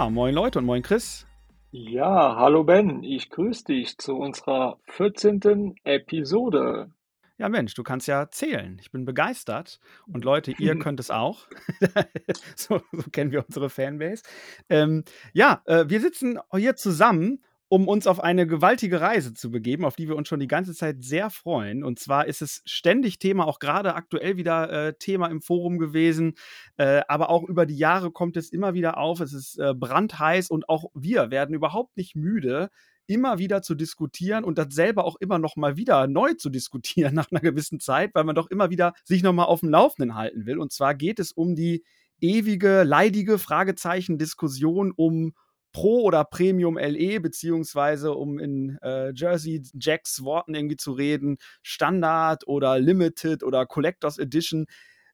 Ja, moin Leute und moin Chris. Ja, hallo Ben, ich grüße dich zu unserer 14. Episode. Ja, Mensch, du kannst ja zählen. Ich bin begeistert. Und Leute, ihr könnt es auch. so, so kennen wir unsere Fanbase. Ähm, ja, äh, wir sitzen hier zusammen um uns auf eine gewaltige Reise zu begeben, auf die wir uns schon die ganze Zeit sehr freuen. Und zwar ist es ständig Thema, auch gerade aktuell wieder äh, Thema im Forum gewesen, äh, aber auch über die Jahre kommt es immer wieder auf. Es ist äh, brandheiß und auch wir werden überhaupt nicht müde, immer wieder zu diskutieren und das selber auch immer noch mal wieder neu zu diskutieren nach einer gewissen Zeit, weil man doch immer wieder sich noch mal auf dem Laufenden halten will. Und zwar geht es um die ewige, leidige Fragezeichen Diskussion um Pro oder Premium LE, beziehungsweise um in äh, Jersey Jacks Worten irgendwie zu reden, Standard oder Limited oder Collectors Edition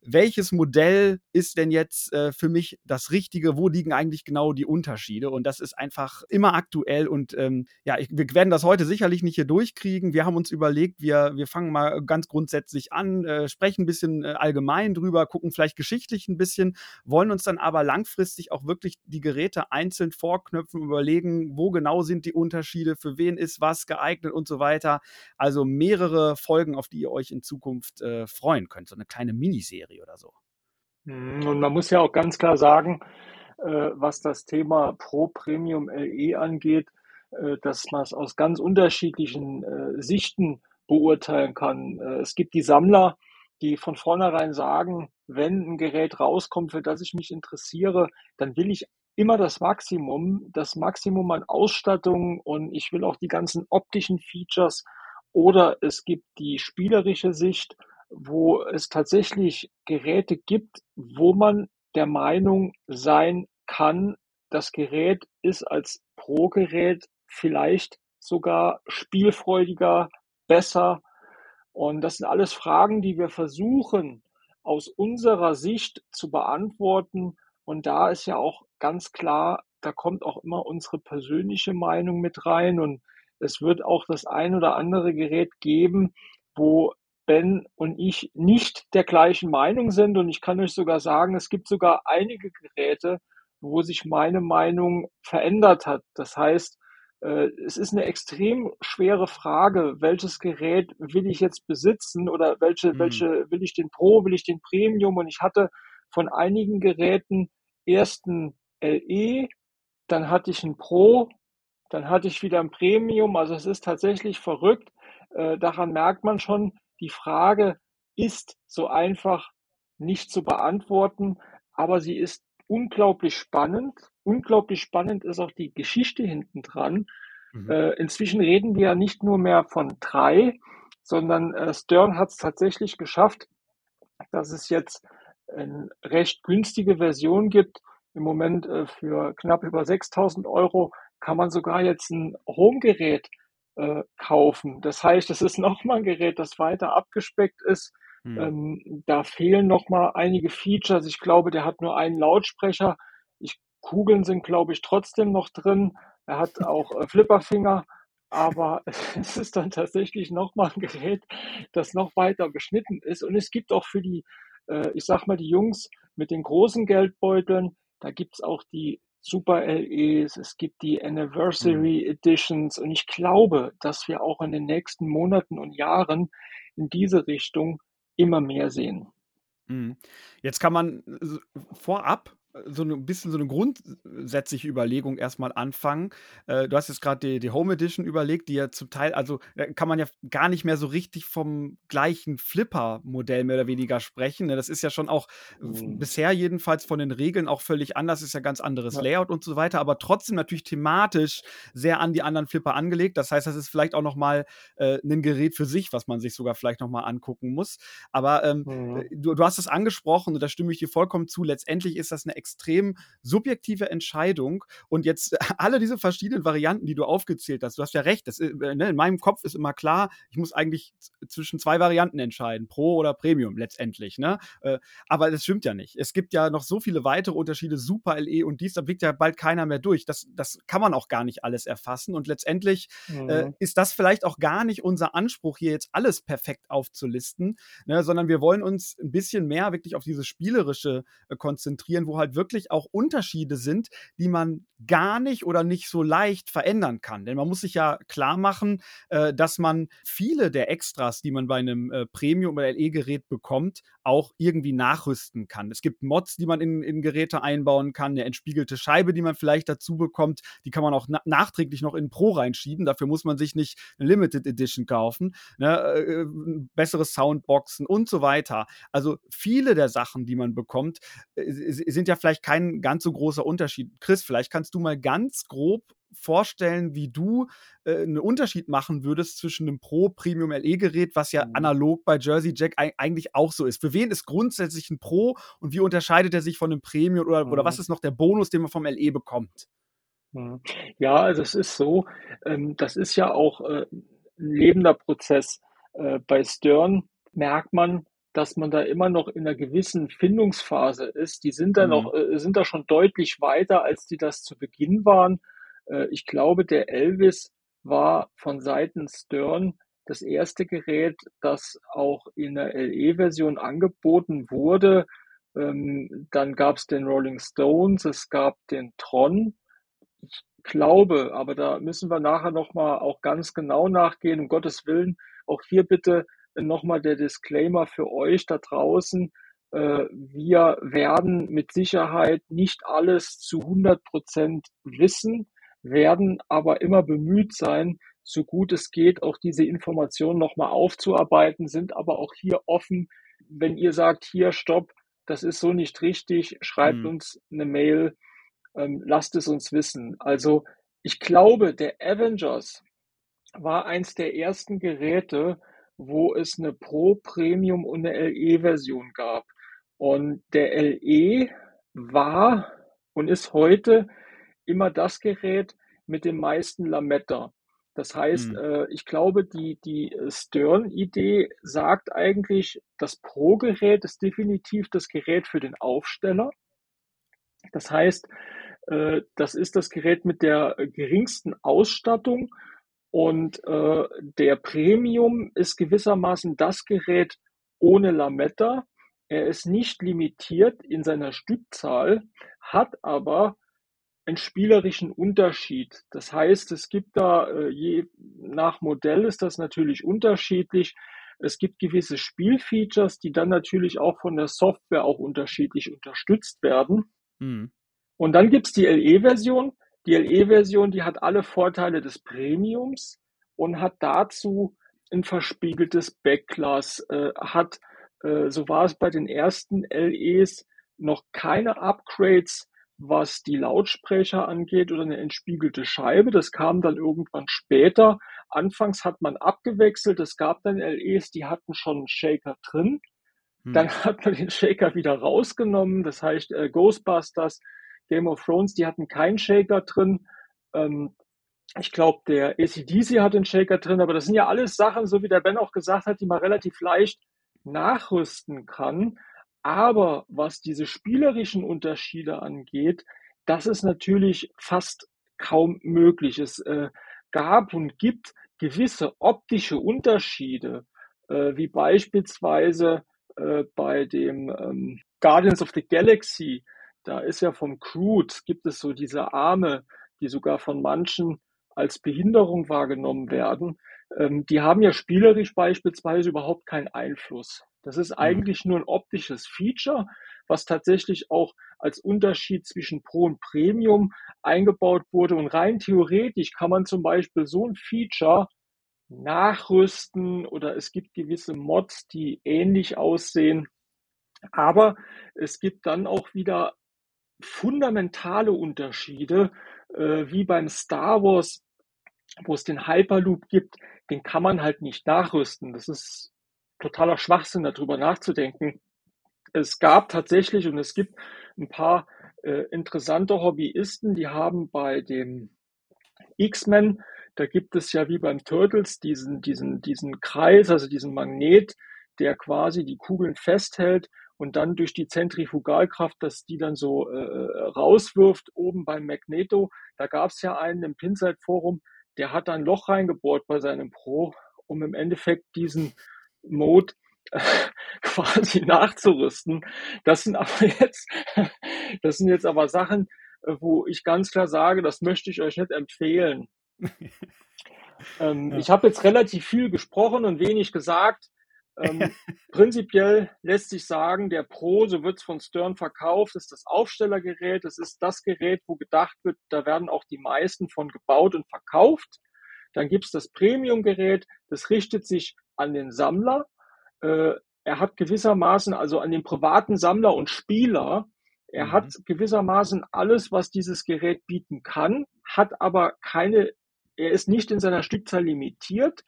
welches Modell ist denn jetzt äh, für mich das Richtige? Wo liegen eigentlich genau die Unterschiede? Und das ist einfach immer aktuell. Und ähm, ja, ich, wir werden das heute sicherlich nicht hier durchkriegen. Wir haben uns überlegt, wir, wir fangen mal ganz grundsätzlich an, äh, sprechen ein bisschen äh, allgemein drüber, gucken vielleicht geschichtlich ein bisschen, wollen uns dann aber langfristig auch wirklich die Geräte einzeln vorknöpfen, überlegen, wo genau sind die Unterschiede, für wen ist was geeignet und so weiter. Also mehrere Folgen, auf die ihr euch in Zukunft äh, freuen könnt. So eine kleine Miniserie. Serie oder so. Mhm, und man muss ja auch ganz klar sagen, äh, was das Thema Pro Premium LE angeht, äh, dass man es aus ganz unterschiedlichen äh, Sichten beurteilen kann. es gibt die Sammler, die von vornherein sagen, wenn ein Gerät rauskommt, für das ich mich interessiere, dann will ich immer das Maximum, das Maximum an Ausstattung und ich will auch die ganzen optischen Features. Oder es gibt die spielerische Sicht, wo es tatsächlich Geräte gibt, wo man der Meinung sein kann, das Gerät ist als Pro-Gerät vielleicht sogar spielfreudiger, besser. Und das sind alles Fragen, die wir versuchen aus unserer Sicht zu beantworten. Und da ist ja auch ganz klar, da kommt auch immer unsere persönliche Meinung mit rein. Und es wird auch das ein oder andere Gerät geben, wo Ben und ich nicht der gleichen Meinung sind. Und ich kann euch sogar sagen, es gibt sogar einige Geräte, wo sich meine Meinung verändert hat. Das heißt, äh, es ist eine extrem schwere Frage, welches Gerät will ich jetzt besitzen oder welche, mhm. welche will ich den Pro, will ich den Premium? Und ich hatte von einigen Geräten ersten LE, dann hatte ich ein Pro, dann hatte ich wieder ein Premium. Also es ist tatsächlich verrückt. Äh, daran merkt man schon, die Frage ist so einfach nicht zu beantworten, aber sie ist unglaublich spannend. Unglaublich spannend ist auch die Geschichte hinten dran. Mhm. Äh, inzwischen reden wir ja nicht nur mehr von drei, sondern äh, Stern hat es tatsächlich geschafft, dass es jetzt eine recht günstige Version gibt. Im Moment äh, für knapp über 6000 Euro kann man sogar jetzt ein Homegerät äh, kaufen. Das heißt, es ist nochmal ein Gerät, das weiter abgespeckt ist. Hm. Ähm, da fehlen nochmal einige Features. Ich glaube, der hat nur einen Lautsprecher. Ich, Kugeln sind, glaube ich, trotzdem noch drin. Er hat auch äh, Flipperfinger. Aber es ist dann tatsächlich nochmal ein Gerät, das noch weiter beschnitten ist. Und es gibt auch für die, äh, ich sag mal, die Jungs mit den großen Geldbeuteln, da gibt's auch die Super LEs, es gibt die Anniversary mhm. Editions und ich glaube, dass wir auch in den nächsten Monaten und Jahren in diese Richtung immer mehr sehen. Mhm. Jetzt kann man äh, vorab so ein bisschen so eine grundsätzliche Überlegung erstmal anfangen. Äh, du hast jetzt gerade die, die Home Edition überlegt, die ja zum Teil, also kann man ja gar nicht mehr so richtig vom gleichen Flipper-Modell mehr oder weniger sprechen. Ne? Das ist ja schon auch mhm. bisher jedenfalls von den Regeln auch völlig anders, ist ja ganz anderes ja. Layout und so weiter, aber trotzdem natürlich thematisch sehr an die anderen Flipper angelegt. Das heißt, das ist vielleicht auch nochmal äh, ein Gerät für sich, was man sich sogar vielleicht nochmal angucken muss. Aber ähm, mhm. du, du hast es angesprochen und da stimme ich dir vollkommen zu. Letztendlich ist das eine extrem subjektive Entscheidung. Und jetzt alle diese verschiedenen Varianten, die du aufgezählt hast, du hast ja recht, das, äh, ne, in meinem Kopf ist immer klar, ich muss eigentlich zwischen zwei Varianten entscheiden, Pro oder Premium letztendlich. Ne? Äh, aber das stimmt ja nicht. Es gibt ja noch so viele weitere Unterschiede, Super LE und dies, da blickt ja bald keiner mehr durch. Das, das kann man auch gar nicht alles erfassen. Und letztendlich äh, mhm. äh, ist das vielleicht auch gar nicht unser Anspruch, hier jetzt alles perfekt aufzulisten, ne? sondern wir wollen uns ein bisschen mehr wirklich auf dieses Spielerische äh, konzentrieren, wo halt wirklich auch Unterschiede sind, die man gar nicht oder nicht so leicht verändern kann. Denn man muss sich ja klar machen, äh, dass man viele der Extras, die man bei einem äh, Premium- oder LE-Gerät bekommt, auch irgendwie nachrüsten kann. Es gibt Mods, die man in, in Geräte einbauen kann, eine entspiegelte Scheibe, die man vielleicht dazu bekommt, die kann man auch na nachträglich noch in Pro reinschieben. Dafür muss man sich nicht eine Limited Edition kaufen. Ne? Äh, bessere Soundboxen und so weiter. Also viele der Sachen, die man bekommt, äh, sind ja vielleicht kein ganz so großer Unterschied. Chris, vielleicht kannst du mal ganz grob vorstellen, wie du äh, einen Unterschied machen würdest zwischen einem Pro Premium LE Gerät, was ja mhm. analog bei Jersey Jack eigentlich auch so ist. Für wen ist grundsätzlich ein Pro und wie unterscheidet er sich von einem Premium oder, mhm. oder was ist noch der Bonus, den man vom LE bekommt? Mhm. Ja, also es ist so, ähm, das ist ja auch äh, ein lebender Prozess. Äh, bei Stern merkt man, dass man da immer noch in einer gewissen Findungsphase ist. Die sind da mhm. noch, äh, sind da schon deutlich weiter, als die das zu Beginn waren. Äh, ich glaube, der Elvis war von Seiten Stern das erste Gerät, das auch in der LE-Version angeboten wurde. Ähm, dann gab es den Rolling Stones, es gab den Tron. Ich glaube, aber da müssen wir nachher nochmal auch ganz genau nachgehen, um Gottes Willen. Auch hier bitte nochmal der Disclaimer für euch da draußen. Äh, wir werden mit Sicherheit nicht alles zu 100 Prozent wissen, werden aber immer bemüht sein, so gut es geht, auch diese Informationen nochmal aufzuarbeiten, sind aber auch hier offen. Wenn ihr sagt, hier, stopp, das ist so nicht richtig, schreibt mhm. uns eine Mail, ähm, lasst es uns wissen. Also ich glaube, der Avengers war eins der ersten Geräte, wo es eine Pro, Premium und eine LE-Version gab. Und der LE war und ist heute immer das Gerät mit dem meisten Lametta. Das heißt, mhm. äh, ich glaube, die, die Stern-Idee sagt eigentlich, das Pro-Gerät ist definitiv das Gerät für den Aufsteller. Das heißt, äh, das ist das Gerät mit der geringsten Ausstattung und äh, der Premium ist gewissermaßen das Gerät ohne Lametta. Er ist nicht limitiert in seiner Stückzahl, hat aber einen spielerischen Unterschied. Das heißt, es gibt da äh, je nach Modell ist das natürlich unterschiedlich. Es gibt gewisse Spielfeatures, die dann natürlich auch von der Software auch unterschiedlich unterstützt werden. Mhm. Und dann gibt es die LE-Version. Die LE-Version, die hat alle Vorteile des Premiums und hat dazu ein verspiegeltes Backglas, äh, hat, äh, so war es bei den ersten LEs, noch keine Upgrades, was die Lautsprecher angeht oder eine entspiegelte Scheibe. Das kam dann irgendwann später. Anfangs hat man abgewechselt. Es gab dann LEs, die hatten schon einen Shaker drin. Hm. Dann hat man den Shaker wieder rausgenommen. Das heißt, äh, Ghostbusters Game of Thrones, die hatten keinen Shaker drin. Ähm, ich glaube, der ACDC hat den Shaker drin, aber das sind ja alles Sachen, so wie der Ben auch gesagt hat, die man relativ leicht nachrüsten kann. Aber was diese spielerischen Unterschiede angeht, das ist natürlich fast kaum möglich. Es äh, gab und gibt gewisse optische Unterschiede, äh, wie beispielsweise äh, bei dem ähm, Guardians of the Galaxy da ist ja vom Crude, gibt es so diese Arme, die sogar von manchen als Behinderung wahrgenommen werden. Ähm, die haben ja spielerisch beispielsweise überhaupt keinen Einfluss. Das ist mhm. eigentlich nur ein optisches Feature, was tatsächlich auch als Unterschied zwischen Pro und Premium eingebaut wurde. Und rein theoretisch kann man zum Beispiel so ein Feature nachrüsten oder es gibt gewisse Mods, die ähnlich aussehen. Aber es gibt dann auch wieder fundamentale Unterschiede, äh, wie beim Star Wars, wo es den Hyperloop gibt, den kann man halt nicht nachrüsten. Das ist totaler Schwachsinn, darüber nachzudenken. Es gab tatsächlich und es gibt ein paar äh, interessante Hobbyisten, die haben bei dem X-Men, da gibt es ja wie beim Turtles diesen, diesen, diesen Kreis, also diesen Magnet, der quasi die Kugeln festhält und dann durch die Zentrifugalkraft, dass die dann so äh, äh rauswirft oben beim Magneto. Da gab es ja einen im Pinsight-Forum, der hat ein Loch reingebohrt bei seinem Pro, um im Endeffekt diesen Mode quasi nachzurüsten. Das sind aber jetzt, das sind jetzt aber Sachen, äh, wo ich ganz klar sage, das möchte ich euch nicht empfehlen. ähm, ja. Ich habe jetzt relativ viel gesprochen und wenig gesagt. Ähm, prinzipiell lässt sich sagen, der Pro, so wird es von Stern verkauft, ist das Aufstellergerät. Das ist das Gerät, wo gedacht wird, da werden auch die meisten von gebaut und verkauft. Dann gibt es das Premium-Gerät, das richtet sich an den Sammler. Äh, er hat gewissermaßen, also an den privaten Sammler und Spieler, er mhm. hat gewissermaßen alles, was dieses Gerät bieten kann, hat aber keine, er ist nicht in seiner Stückzahl limitiert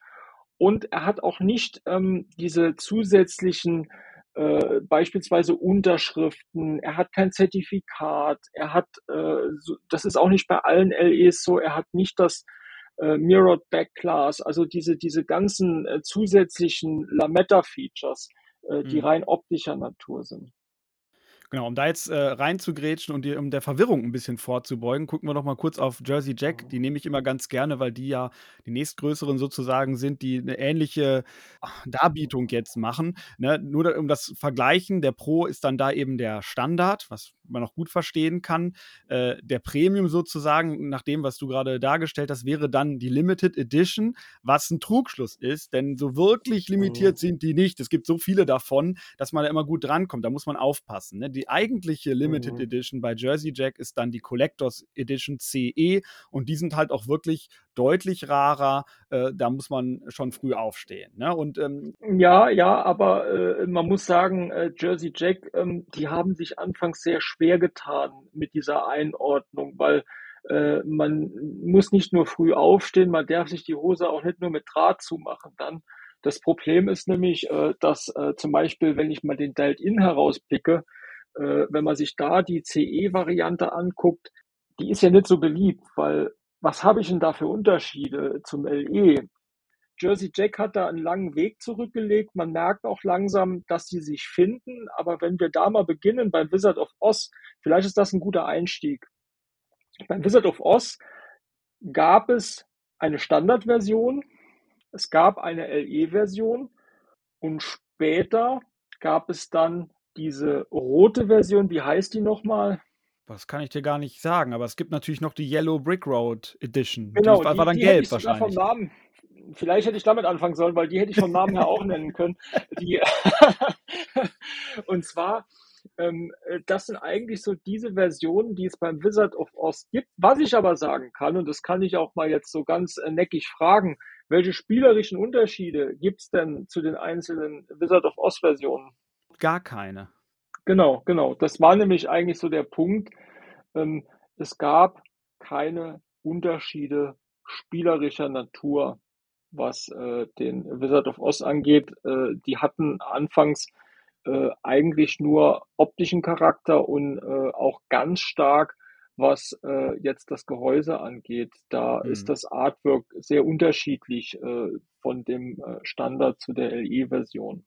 und er hat auch nicht ähm, diese zusätzlichen äh, beispielsweise Unterschriften, er hat kein Zertifikat, er hat, äh, so, das ist auch nicht bei allen LEs so, er hat nicht das äh, Mirrored Backglass, also diese, diese ganzen äh, zusätzlichen Lametta-Features, äh, die mhm. rein optischer Natur sind. Genau, um da jetzt äh, reinzugrätschen und die, um der Verwirrung ein bisschen vorzubeugen, gucken wir noch mal kurz auf Jersey Jack. Mhm. Die nehme ich immer ganz gerne, weil die ja die nächstgrößeren sozusagen sind, die eine ähnliche Darbietung jetzt machen. Ne? Nur um das Vergleichen, der Pro ist dann da eben der Standard, was man auch gut verstehen kann. Äh, der Premium sozusagen, nach dem, was du gerade dargestellt hast, wäre dann die Limited Edition, was ein Trugschluss ist, denn so wirklich limitiert oh. sind die nicht. Es gibt so viele davon, dass man da immer gut drankommt. Da muss man aufpassen. Ne? Die eigentliche Limited mhm. Edition bei Jersey Jack ist dann die Collectors Edition CE und die sind halt auch wirklich deutlich rarer. Äh, da muss man schon früh aufstehen. Ne? Und, ähm, ja, ja, aber äh, man muss sagen, äh, Jersey Jack, ähm, die haben sich anfangs sehr schwer getan mit dieser Einordnung, weil äh, man muss nicht nur früh aufstehen, man darf sich die Hose auch nicht nur mit Draht zumachen dann. Das Problem ist nämlich, äh, dass äh, zum Beispiel, wenn ich mal den Dialed-In herauspicke, äh, wenn man sich da die CE-Variante anguckt, die ist ja nicht so beliebt, weil was habe ich denn da für Unterschiede zum LE? Jersey Jack hat da einen langen Weg zurückgelegt. Man merkt auch langsam, dass sie sich finden. Aber wenn wir da mal beginnen beim Wizard of Oz, vielleicht ist das ein guter Einstieg. Beim Wizard of Oz gab es eine Standardversion, es gab eine LE-Version und später gab es dann diese rote Version, wie heißt die nochmal? Das kann ich dir gar nicht sagen, aber es gibt natürlich noch die Yellow Brick Road Edition. Genau, die war, war dann die gelb wahrscheinlich. Vom Namen, vielleicht hätte ich damit anfangen sollen, weil die hätte ich vom Namen her auch nennen können. Die, und zwar, ähm, das sind eigentlich so diese Versionen, die es beim Wizard of Oz gibt. Was ich aber sagen kann, und das kann ich auch mal jetzt so ganz äh, neckig fragen, welche spielerischen Unterschiede gibt es denn zu den einzelnen Wizard of Oz Versionen? Gar keine. Genau, genau. Das war nämlich eigentlich so der Punkt. Ähm, es gab keine Unterschiede spielerischer Natur, was äh, den Wizard of Oz angeht. Äh, die hatten anfangs äh, eigentlich nur optischen Charakter und äh, auch ganz stark, was äh, jetzt das Gehäuse angeht. Da mhm. ist das Artwork sehr unterschiedlich äh, von dem Standard zu der LE-Version.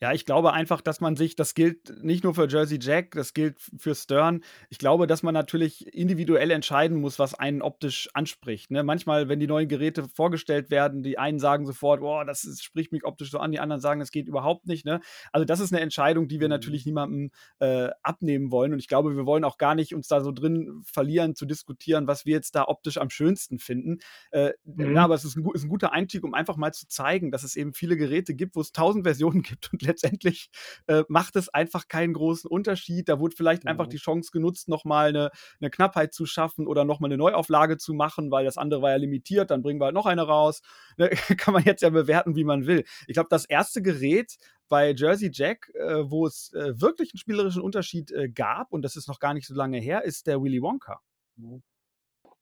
Ja, ich glaube einfach, dass man sich, das gilt nicht nur für Jersey Jack, das gilt für Stern. Ich glaube, dass man natürlich individuell entscheiden muss, was einen optisch anspricht. Ne? Manchmal, wenn die neuen Geräte vorgestellt werden, die einen sagen sofort, boah, das ist, spricht mich optisch so an, die anderen sagen, das geht überhaupt nicht. Ne? Also, das ist eine Entscheidung, die wir mhm. natürlich niemandem äh, abnehmen wollen. Und ich glaube, wir wollen auch gar nicht uns da so drin verlieren, zu diskutieren, was wir jetzt da optisch am schönsten finden. Äh, mhm. Ja, aber es ist ein, ist ein guter Einstieg, um einfach mal zu zeigen, dass es eben viele Geräte gibt, wo es tausend Versionen gibt und letztendlich äh, macht es einfach keinen großen Unterschied. Da wurde vielleicht mhm. einfach die Chance genutzt, nochmal eine, eine Knappheit zu schaffen oder nochmal eine Neuauflage zu machen, weil das andere war ja limitiert, dann bringen wir halt noch eine raus. Ne? Kann man jetzt ja bewerten, wie man will. Ich glaube, das erste Gerät, bei Jersey Jack, äh, wo es äh, wirklich einen spielerischen Unterschied äh, gab, und das ist noch gar nicht so lange her, ist der Willy Wonka. Mhm.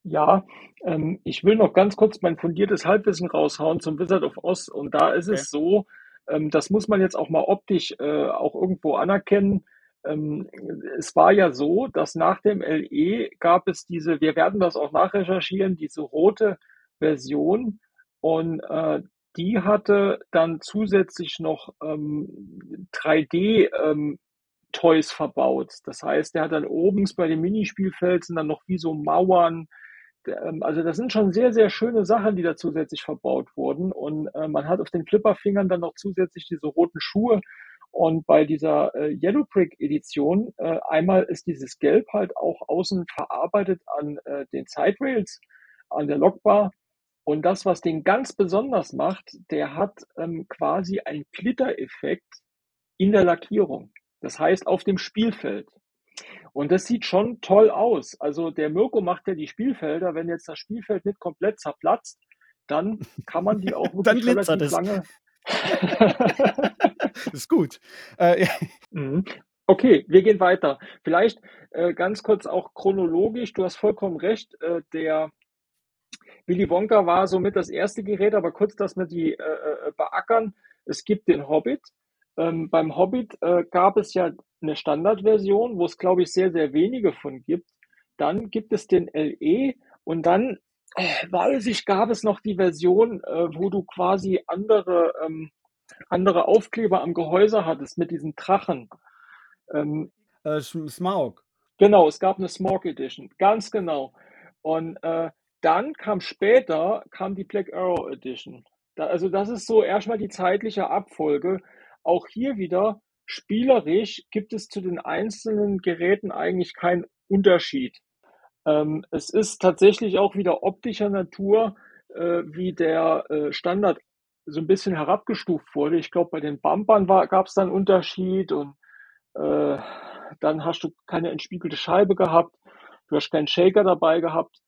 Ja, ähm, ich will noch ganz kurz mein fundiertes Halbwissen raushauen zum Wizard of Oz. Und da ist okay. es so, ähm, das muss man jetzt auch mal optisch äh, auch irgendwo anerkennen. Ähm, es war ja so, dass nach dem LE gab es diese, wir werden das auch nachrecherchieren, diese rote Version und äh, die hatte dann zusätzlich noch ähm, 3D ähm, verbaut. Das heißt, der hat dann oben bei den Minispielfelsen dann noch wie so Mauern, also das sind schon sehr, sehr schöne Sachen, die da zusätzlich verbaut wurden. Und äh, man hat auf den Flipperfingern dann noch zusätzlich diese roten Schuhe. Und bei dieser äh, Yellow Brick Edition, äh, einmal ist dieses Gelb halt auch außen verarbeitet an äh, den Side Rails, an der Lockbar. Und das, was den ganz besonders macht, der hat ähm, quasi einen Glitter-Effekt in der Lackierung. Das heißt, auf dem Spielfeld. Und das sieht schon toll aus. Also der Mirko macht ja die Spielfelder. Wenn jetzt das Spielfeld nicht komplett zerplatzt, dann kann man die auch wirklich relativ es. lange. ist gut. Äh, ja. Mhm. Okay, wir gehen weiter. Vielleicht äh, ganz kurz auch chronologisch. Du hast vollkommen recht. Äh, der Willy Wonka war somit das erste Gerät, aber kurz, dass wir die äh, äh, beackern. Es gibt den Hobbit. Ähm, beim Hobbit äh, gab es ja eine Standardversion, wo es, glaube ich, sehr, sehr wenige von gibt. Dann gibt es den LE und dann, äh, weiß ich, gab es noch die Version, äh, wo du quasi andere, ähm, andere Aufkleber am Gehäuse hattest mit diesen Drachen. Ähm, äh, Smaug. Genau, es gab eine Smog Edition, ganz genau. Und äh, dann kam später kam die Black Arrow Edition. Da, also das ist so erstmal die zeitliche Abfolge. Auch hier wieder spielerisch gibt es zu den einzelnen Geräten eigentlich keinen Unterschied. Ähm, es ist tatsächlich auch wieder optischer Natur, äh, wie der äh, Standard so ein bisschen herabgestuft wurde. Ich glaube, bei den Bumpern gab es da einen Unterschied und äh, dann hast du keine entspiegelte Scheibe gehabt, du hast keinen Shaker dabei gehabt.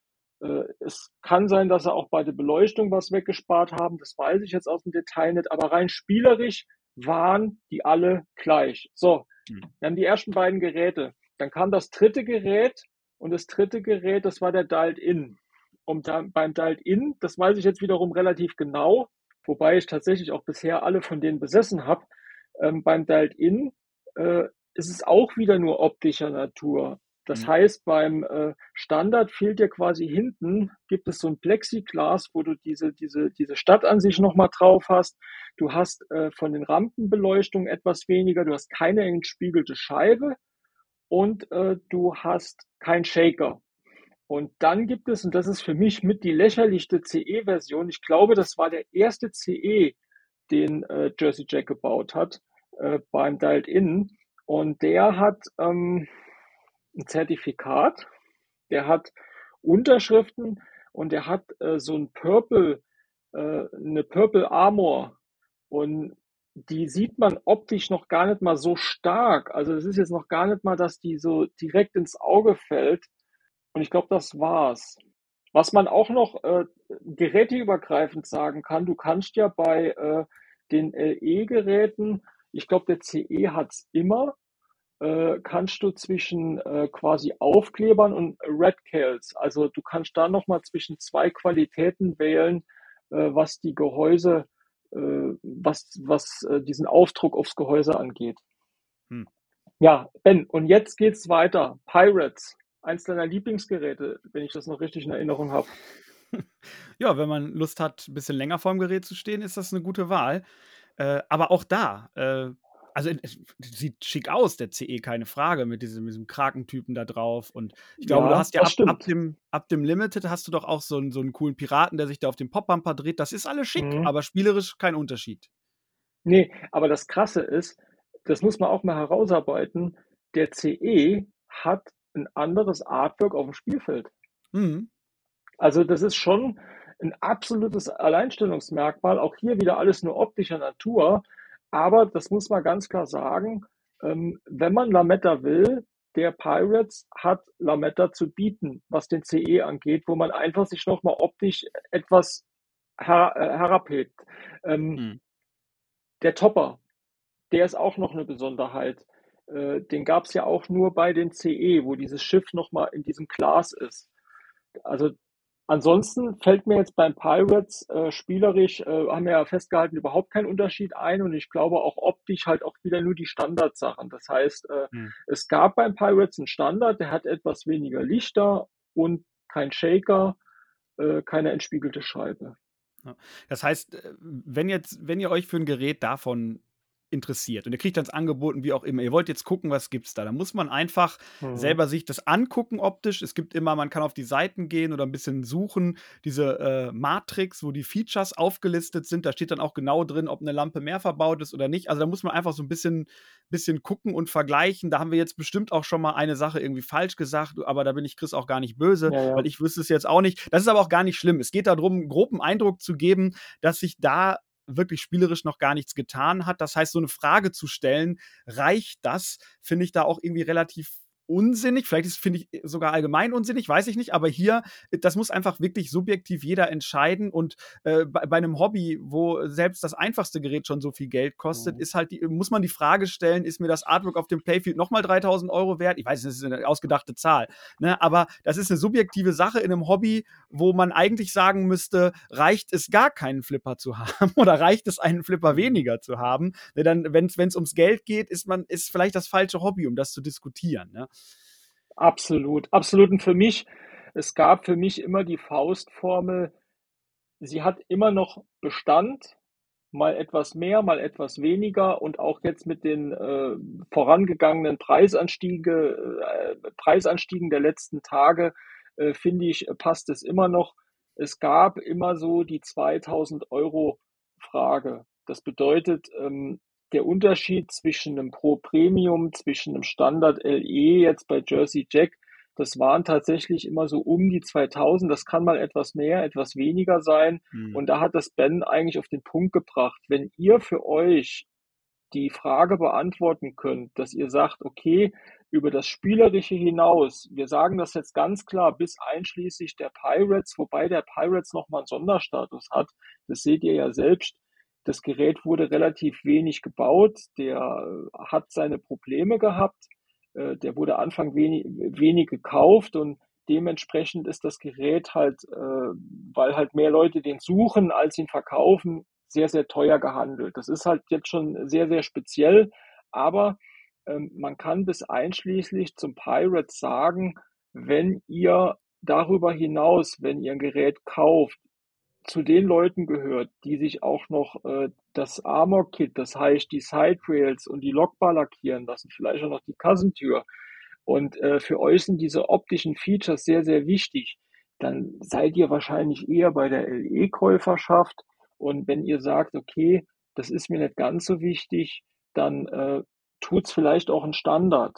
Äh, es kann sein, dass sie auch bei der Beleuchtung was weggespart haben, das weiß ich jetzt aus dem Detail nicht, aber rein spielerisch waren die alle gleich. So, hm. wir haben die ersten beiden Geräte. Dann kam das dritte Gerät und das dritte Gerät, das war der Dialed In. Und dann beim Dialed In, das weiß ich jetzt wiederum relativ genau, wobei ich tatsächlich auch bisher alle von denen besessen habe. Ähm, beim Dialed In äh, ist es auch wieder nur optischer Natur. Das mhm. heißt, beim äh, Standard fehlt dir quasi hinten, gibt es so ein Plexiglas, wo du diese, diese, diese Stadtansicht nochmal drauf hast. Du hast äh, von den Rampenbeleuchtungen etwas weniger, du hast keine entspiegelte Scheibe und äh, du hast kein Shaker. Und dann gibt es, und das ist für mich mit die lächerlichste CE-Version, ich glaube, das war der erste CE, den äh, Jersey Jack gebaut hat, äh, beim Dialed In. Und der hat, ähm, ein Zertifikat, der hat Unterschriften und der hat äh, so ein Purple, äh, eine Purple Armor und die sieht man optisch noch gar nicht mal so stark. Also es ist jetzt noch gar nicht mal, dass die so direkt ins Auge fällt. Und ich glaube, das war's. Was man auch noch äh, geräteübergreifend sagen kann, du kannst ja bei äh, den LE-Geräten, ich glaube, der CE hat's immer, äh, kannst du zwischen äh, quasi Aufklebern und Redcals, also du kannst da nochmal zwischen zwei Qualitäten wählen, äh, was die Gehäuse, äh, was, was äh, diesen Aufdruck aufs Gehäuse angeht. Hm. Ja, Ben, und jetzt geht's weiter. Pirates, eins deiner Lieblingsgeräte, wenn ich das noch richtig in Erinnerung habe. Ja, wenn man Lust hat, ein bisschen länger vorm Gerät zu stehen, ist das eine gute Wahl. Äh, aber auch da, äh, also es sieht schick aus, der CE, keine Frage, mit diesem, diesem Krakentypen da drauf. Und ich glaube, ja, du hast ja ab, ab, dem, ab dem Limited hast du doch auch so einen, so einen coolen Piraten, der sich da auf dem Popbumper dreht. Das ist alles schick, mhm. aber spielerisch kein Unterschied. Nee, aber das Krasse ist, das muss man auch mal herausarbeiten, der CE hat ein anderes Artwork auf dem Spielfeld. Mhm. Also das ist schon ein absolutes Alleinstellungsmerkmal. Auch hier wieder alles nur optischer Natur. Aber das muss man ganz klar sagen, ähm, wenn man Lametta will, der Pirates hat Lametta zu bieten, was den CE angeht, wo man einfach sich nochmal optisch etwas her äh, herabhebt. Ähm, hm. Der Topper, der ist auch noch eine Besonderheit. Äh, den gab es ja auch nur bei den CE, wo dieses Schiff nochmal in diesem Glas ist. Also Ansonsten fällt mir jetzt beim Pirates äh, spielerisch, äh, haben wir ja festgehalten, überhaupt kein Unterschied ein und ich glaube auch optisch halt auch wieder nur die Standardsachen. Das heißt, äh, hm. es gab beim Pirates einen Standard, der hat etwas weniger Lichter und kein Shaker, äh, keine entspiegelte Scheibe. Das heißt, äh, wenn jetzt, wenn ihr euch für ein Gerät davon interessiert. Und ihr kriegt dann angeboten, wie auch immer. Ihr wollt jetzt gucken, was gibt's da. Da muss man einfach mhm. selber sich das angucken optisch. Es gibt immer, man kann auf die Seiten gehen oder ein bisschen suchen, diese äh, Matrix, wo die Features aufgelistet sind. Da steht dann auch genau drin, ob eine Lampe mehr verbaut ist oder nicht. Also da muss man einfach so ein bisschen, bisschen gucken und vergleichen. Da haben wir jetzt bestimmt auch schon mal eine Sache irgendwie falsch gesagt, aber da bin ich Chris auch gar nicht böse, ja, ja. weil ich wüsste es jetzt auch nicht. Das ist aber auch gar nicht schlimm. Es geht darum, einen groben Eindruck zu geben, dass sich da wirklich spielerisch noch gar nichts getan hat. Das heißt, so eine Frage zu stellen, reicht das, finde ich da auch irgendwie relativ unsinnig. Vielleicht ist finde ich sogar allgemein unsinnig, weiß ich nicht. Aber hier, das muss einfach wirklich subjektiv jeder entscheiden. Und äh, bei, bei, einem Hobby, wo selbst das einfachste Gerät schon so viel Geld kostet, mhm. ist halt die, muss man die Frage stellen: Ist mir das Artwork auf dem Playfield nochmal 3000 Euro wert? Ich weiß, das ist eine ausgedachte Zahl. Ne? Aber das ist eine subjektive Sache in einem Hobby, wo man eigentlich sagen müsste: Reicht es gar keinen Flipper zu haben oder reicht es einen Flipper mhm. weniger zu haben? Ne, dann, wenn es ums Geld geht, ist man ist vielleicht das falsche Hobby, um das zu diskutieren. Ne? Absolut, absolut. Und für mich, es gab für mich immer die Faustformel, sie hat immer noch Bestand, mal etwas mehr, mal etwas weniger und auch jetzt mit den äh, vorangegangenen Preisanstiege, äh, Preisanstiegen der letzten Tage, äh, finde ich, passt es immer noch. Es gab immer so die 2000 Euro Frage. Das bedeutet, ähm, der Unterschied zwischen einem Pro Premium, zwischen einem Standard LE jetzt bei Jersey Jack, das waren tatsächlich immer so um die 2000. Das kann mal etwas mehr, etwas weniger sein. Mhm. Und da hat das Ben eigentlich auf den Punkt gebracht. Wenn ihr für euch die Frage beantworten könnt, dass ihr sagt, okay, über das Spielerische hinaus, wir sagen das jetzt ganz klar, bis einschließlich der Pirates, wobei der Pirates nochmal einen Sonderstatus hat, das seht ihr ja selbst, das Gerät wurde relativ wenig gebaut, der äh, hat seine Probleme gehabt, äh, der wurde Anfang wenig, wenig gekauft und dementsprechend ist das Gerät halt, äh, weil halt mehr Leute den suchen, als ihn verkaufen, sehr, sehr teuer gehandelt. Das ist halt jetzt schon sehr, sehr speziell, aber ähm, man kann bis einschließlich zum Pirate sagen, wenn ihr darüber hinaus, wenn ihr ein Gerät kauft, zu den Leuten gehört, die sich auch noch äh, das Armor-Kit, das heißt die Side-Rails und die Lockbar lackieren lassen, vielleicht auch noch die Kassentür. Und äh, für euch sind diese optischen Features sehr, sehr wichtig. Dann seid ihr wahrscheinlich eher bei der LE-Käuferschaft. Und wenn ihr sagt, okay, das ist mir nicht ganz so wichtig, dann äh, tut es vielleicht auch ein Standard.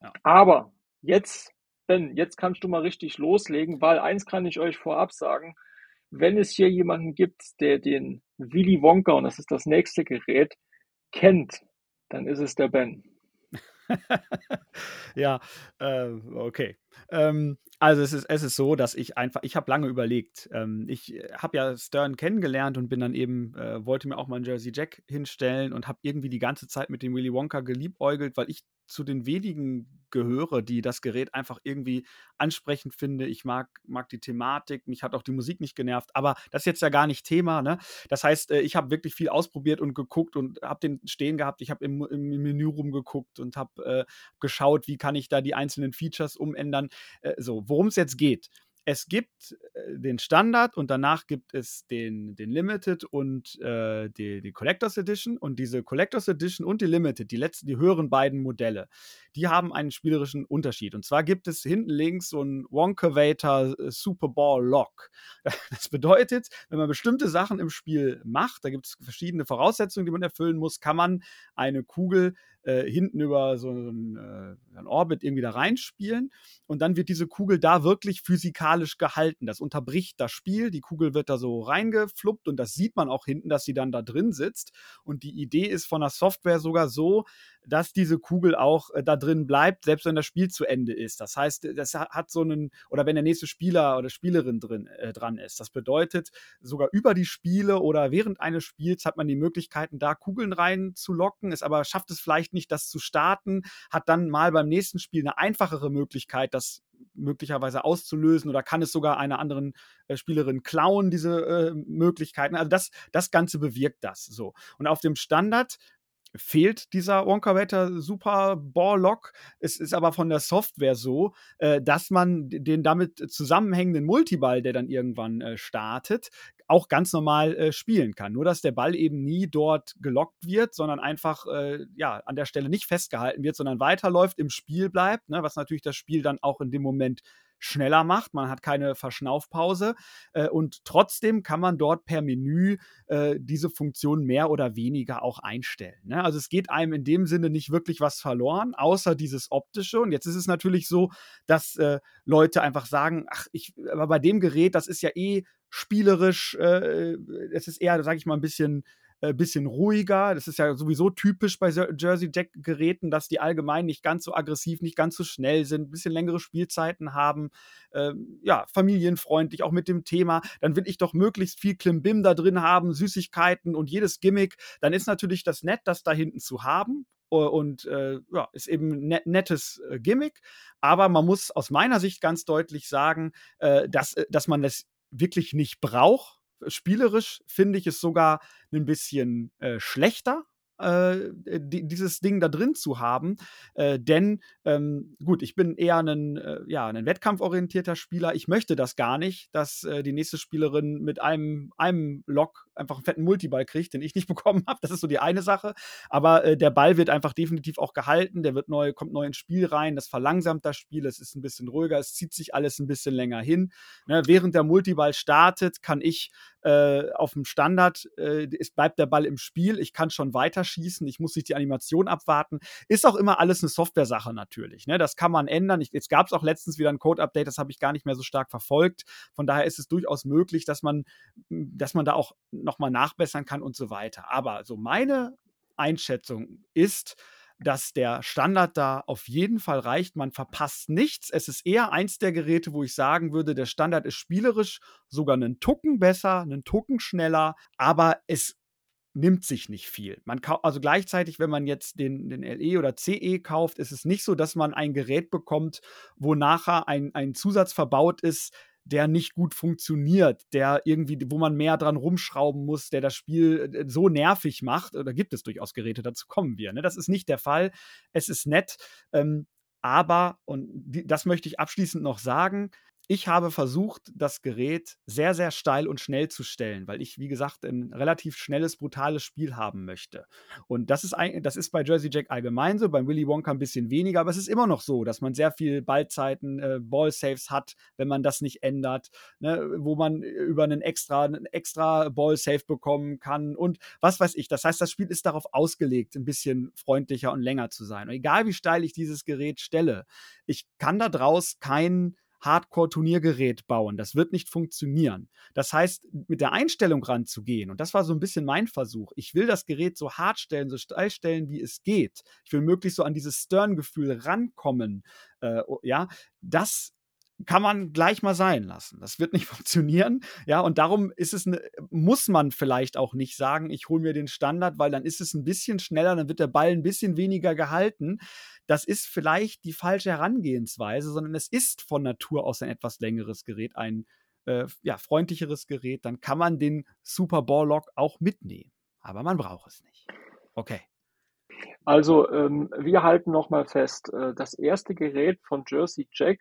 Ja. Aber jetzt, Ben, jetzt kannst du mal richtig loslegen, weil eins kann ich euch vorab sagen, wenn es hier jemanden gibt, der den Willy Wonka, und das ist das nächste Gerät, kennt, dann ist es der Ben. ja, äh, okay. Ähm, also es ist, es ist so, dass ich einfach, ich habe lange überlegt. Ähm, ich habe ja Stern kennengelernt und bin dann eben, äh, wollte mir auch mal einen Jersey Jack hinstellen und habe irgendwie die ganze Zeit mit dem Willy Wonka geliebäugelt, weil ich zu den wenigen gehöre, die das Gerät einfach irgendwie ansprechend finde. Ich mag, mag die Thematik, mich hat auch die Musik nicht genervt, aber das ist jetzt ja gar nicht Thema. Ne? Das heißt, äh, ich habe wirklich viel ausprobiert und geguckt und habe den stehen gehabt. Ich habe im, im Menü rumgeguckt und habe äh, geschaut, wie kann ich da die einzelnen Features umändern. Äh, so, worum es jetzt geht es gibt äh, den Standard und danach gibt es den, den Limited und äh, die, die Collectors Edition. Und diese Collectors Edition und die Limited, die letzten, die höheren beiden Modelle, die haben einen spielerischen Unterschied. Und zwar gibt es hinten links so einen Wonkavator äh, Super Ball Lock. Das bedeutet, wenn man bestimmte Sachen im Spiel macht, da gibt es verschiedene Voraussetzungen, die man erfüllen muss, kann man eine Kugel äh, hinten über so einen, äh, einen Orbit irgendwie da reinspielen und dann wird diese Kugel da wirklich physikalisch gehalten. Das unterbricht das Spiel, die Kugel wird da so reingefluppt und das sieht man auch hinten, dass sie dann da drin sitzt. Und die Idee ist von der Software sogar so, dass diese Kugel auch äh, da drin bleibt, selbst wenn das Spiel zu Ende ist. Das heißt, das hat so einen, oder wenn der nächste Spieler oder Spielerin drin, äh, dran ist. Das bedeutet, sogar über die Spiele oder während eines Spiels hat man die Möglichkeiten, da Kugeln reinzulocken, es aber schafft es vielleicht nicht, das zu starten, hat dann mal beim nächsten Spiel eine einfachere Möglichkeit, das möglicherweise auszulösen oder kann es sogar einer anderen äh, Spielerin klauen, diese äh, Möglichkeiten. Also das, das Ganze bewirkt das so. Und auf dem Standard fehlt dieser Wonka Super Ball Lock. Es ist aber von der Software so, äh, dass man den damit zusammenhängenden Multiball, der dann irgendwann äh, startet, auch ganz normal äh, spielen kann. Nur dass der Ball eben nie dort gelockt wird, sondern einfach äh, ja an der Stelle nicht festgehalten wird, sondern weiterläuft, im Spiel bleibt, ne, was natürlich das Spiel dann auch in dem Moment schneller macht. Man hat keine Verschnaufpause äh, und trotzdem kann man dort per Menü äh, diese Funktion mehr oder weniger auch einstellen. Ne? Also es geht einem in dem Sinne nicht wirklich was verloren, außer dieses optische. Und jetzt ist es natürlich so, dass äh, Leute einfach sagen, ach, ich, aber bei dem Gerät, das ist ja eh spielerisch, äh, es ist eher, sage ich mal, ein bisschen äh, bisschen ruhiger. Das ist ja sowieso typisch bei Jersey Jack Geräten, dass die allgemein nicht ganz so aggressiv, nicht ganz so schnell sind, ein bisschen längere Spielzeiten haben, ähm, ja, familienfreundlich, auch mit dem Thema. Dann will ich doch möglichst viel Klimbim da drin haben, Süßigkeiten und jedes Gimmick. Dann ist natürlich das nett, das da hinten zu haben und äh, ja, ist eben ein net, nettes äh, Gimmick. Aber man muss aus meiner Sicht ganz deutlich sagen, äh, dass, äh, dass man das wirklich nicht braucht spielerisch finde ich es sogar ein bisschen äh, schlechter äh, dieses Ding da drin zu haben. Äh, denn, ähm, gut, ich bin eher ein, äh, ja, ein wettkampforientierter Spieler. Ich möchte das gar nicht, dass äh, die nächste Spielerin mit einem, einem Lock einfach einen fetten Multiball kriegt, den ich nicht bekommen habe. Das ist so die eine Sache. Aber äh, der Ball wird einfach definitiv auch gehalten. Der wird neu, kommt neu ins Spiel rein. Das verlangsamt das Spiel. Es ist ein bisschen ruhiger. Es zieht sich alles ein bisschen länger hin. Ne? Während der Multiball startet, kann ich äh, auf dem Standard, äh, es bleibt der Ball im Spiel. Ich kann schon weiter schießen. Ich muss nicht die Animation abwarten. Ist auch immer alles eine Software-Sache natürlich. Ne? Das kann man ändern. Ich, jetzt gab es auch letztens wieder ein Code-Update, das habe ich gar nicht mehr so stark verfolgt. Von daher ist es durchaus möglich, dass man, dass man da auch nochmal nachbessern kann und so weiter. Aber so meine Einschätzung ist, dass der Standard da auf jeden Fall reicht. Man verpasst nichts. Es ist eher eins der Geräte, wo ich sagen würde, der Standard ist spielerisch sogar einen Tucken besser, einen Tucken schneller, aber es nimmt sich nicht viel. Man also gleichzeitig, wenn man jetzt den, den LE oder CE kauft, ist es nicht so, dass man ein Gerät bekommt, wo nachher ein, ein Zusatz verbaut ist, der nicht gut funktioniert, der irgendwie, wo man mehr dran rumschrauben muss, der das Spiel äh, so nervig macht. Da gibt es durchaus Geräte, dazu kommen wir. Ne? Das ist nicht der Fall. Es ist nett. Ähm, aber, und die, das möchte ich abschließend noch sagen, ich habe versucht, das Gerät sehr, sehr steil und schnell zu stellen, weil ich, wie gesagt, ein relativ schnelles, brutales Spiel haben möchte. Und das ist, ein, das ist bei Jersey Jack allgemein so, beim Willy Wonka ein bisschen weniger, aber es ist immer noch so, dass man sehr viel Ballzeiten, äh, Ball-Saves hat, wenn man das nicht ändert, ne, wo man über einen extra, einen extra Ball-Save bekommen kann und was weiß ich. Das heißt, das Spiel ist darauf ausgelegt, ein bisschen freundlicher und länger zu sein. Und egal wie steil ich dieses Gerät stelle, ich kann da draus kein Hardcore-Turniergerät bauen. Das wird nicht funktionieren. Das heißt, mit der Einstellung ranzugehen, und das war so ein bisschen mein Versuch, ich will das Gerät so hart stellen, so steil stellen, wie es geht. Ich will möglichst so an dieses Stern-Gefühl rankommen. Äh, ja, das kann man gleich mal sein lassen. Das wird nicht funktionieren. Ja, und darum ist es, ne, muss man vielleicht auch nicht sagen, ich hole mir den Standard, weil dann ist es ein bisschen schneller, dann wird der Ball ein bisschen weniger gehalten. Das ist vielleicht die falsche Herangehensweise, sondern es ist von Natur aus ein etwas längeres Gerät, ein äh, ja, freundlicheres Gerät. Dann kann man den Super Ball Lock auch mitnehmen. Aber man braucht es nicht. Okay. Also, ähm, wir halten nochmal fest, äh, das erste Gerät von Jersey Jack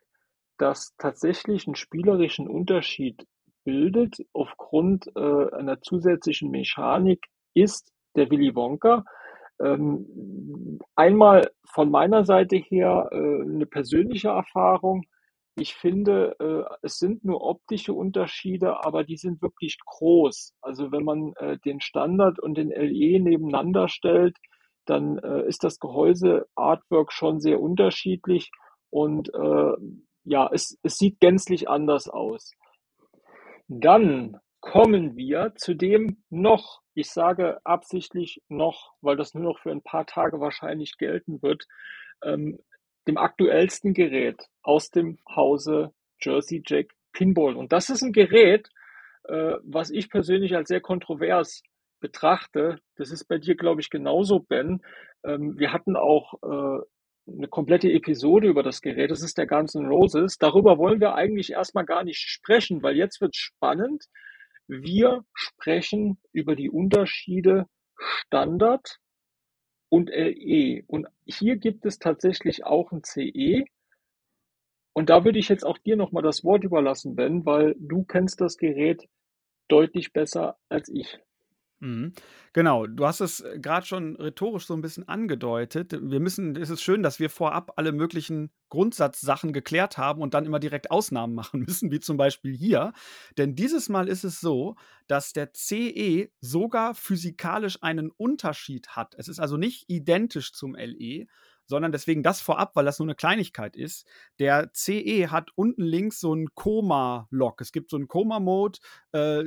das tatsächlich einen spielerischen Unterschied bildet aufgrund äh, einer zusätzlichen Mechanik, ist der Willy Wonka. Ähm, einmal von meiner Seite her äh, eine persönliche Erfahrung. Ich finde, äh, es sind nur optische Unterschiede, aber die sind wirklich groß. Also wenn man äh, den Standard und den LE nebeneinander stellt, dann äh, ist das Gehäuse-Artwork schon sehr unterschiedlich und äh, ja, es, es sieht gänzlich anders aus. Dann kommen wir zu dem noch, ich sage absichtlich noch, weil das nur noch für ein paar Tage wahrscheinlich gelten wird, ähm, dem aktuellsten Gerät aus dem Hause Jersey Jack Pinball. Und das ist ein Gerät, äh, was ich persönlich als sehr kontrovers betrachte. Das ist bei dir, glaube ich, genauso, Ben. Ähm, wir hatten auch äh, eine komplette Episode über das Gerät. Das ist der Guns N' Roses. Darüber wollen wir eigentlich erstmal gar nicht sprechen, weil jetzt wird spannend. Wir sprechen über die Unterschiede Standard und LE. Und hier gibt es tatsächlich auch ein CE. Und da würde ich jetzt auch dir nochmal das Wort überlassen, Ben, weil du kennst das Gerät deutlich besser als ich. Mhm. Genau, du hast es äh, gerade schon rhetorisch so ein bisschen angedeutet. Wir müssen es ist schön, dass wir vorab alle möglichen Grundsatzsachen geklärt haben und dann immer direkt Ausnahmen machen müssen, wie zum Beispiel hier. Denn dieses Mal ist es so, dass der CE sogar physikalisch einen Unterschied hat. Es ist also nicht identisch zum LE, sondern deswegen das vorab, weil das nur eine Kleinigkeit ist. Der CE hat unten links so einen Koma-Lock. Es gibt so einen Koma-Mode, äh,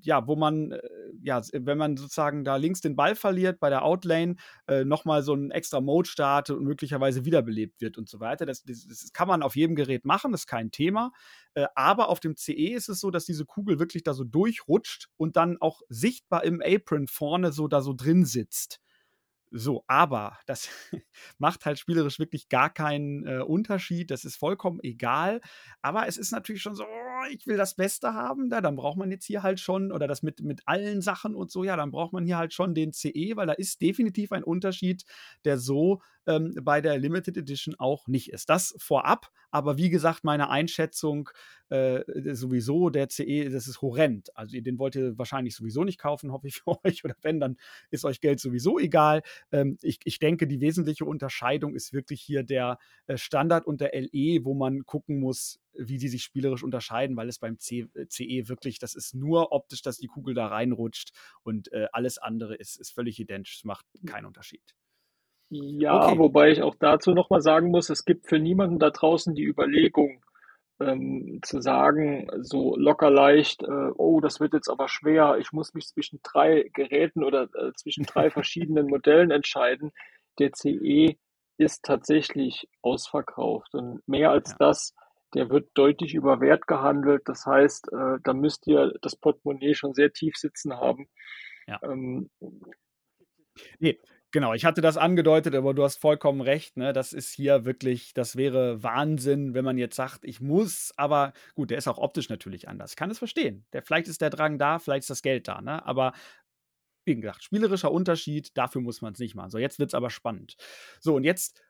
ja, wo man, äh, ja, wenn man sozusagen da links den Ball verliert bei der Outlane, äh, nochmal so einen extra Mode startet und möglicherweise wiederbelebt wird und so weiter. Das, das, das kann man auf jedem Gerät machen, das ist kein Thema. Äh, aber auf dem CE ist es so, dass diese Kugel wirklich da so durchrutscht und dann auch sichtbar im Apron vorne so da so drin sitzt. So, aber das macht halt spielerisch wirklich gar keinen äh, Unterschied. Das ist vollkommen egal. Aber es ist natürlich schon so, oh, ich will das Beste haben. Da, dann braucht man jetzt hier halt schon, oder das mit, mit allen Sachen und so, ja, dann braucht man hier halt schon den CE, weil da ist definitiv ein Unterschied, der so ähm, bei der Limited Edition auch nicht ist. Das vorab, aber wie gesagt, meine Einschätzung äh, sowieso, der CE, das ist horrend. Also den wollt ihr wahrscheinlich sowieso nicht kaufen, hoffe ich für euch. Oder wenn, dann ist euch Geld sowieso egal. Ähm, ich, ich denke, die wesentliche Unterscheidung ist wirklich hier der äh, Standard und der LE, wo man gucken muss, wie die sich spielerisch unterscheiden, weil es beim C, äh, CE wirklich, das ist nur optisch, dass die Kugel da reinrutscht und äh, alles andere ist, ist völlig identisch. Es macht keinen Unterschied. Ja, okay. wobei ich auch dazu nochmal sagen muss, es gibt für niemanden da draußen die Überlegung, ähm, zu sagen, so locker leicht, äh, oh, das wird jetzt aber schwer, ich muss mich zwischen drei Geräten oder äh, zwischen drei verschiedenen Modellen entscheiden. Der CE ist tatsächlich ausverkauft und mehr als ja. das, der wird deutlich über Wert gehandelt. Das heißt, äh, da müsst ihr das Portemonnaie schon sehr tief sitzen haben. Ja. Ähm, nee, Genau, ich hatte das angedeutet, aber du hast vollkommen recht. Ne? Das ist hier wirklich, das wäre Wahnsinn, wenn man jetzt sagt, ich muss, aber gut, der ist auch optisch natürlich anders. Ich kann es verstehen. Der, vielleicht ist der Drang da, vielleicht ist das Geld da. Ne? Aber wie gesagt, spielerischer Unterschied, dafür muss man es nicht machen. So, jetzt wird es aber spannend. So, und jetzt,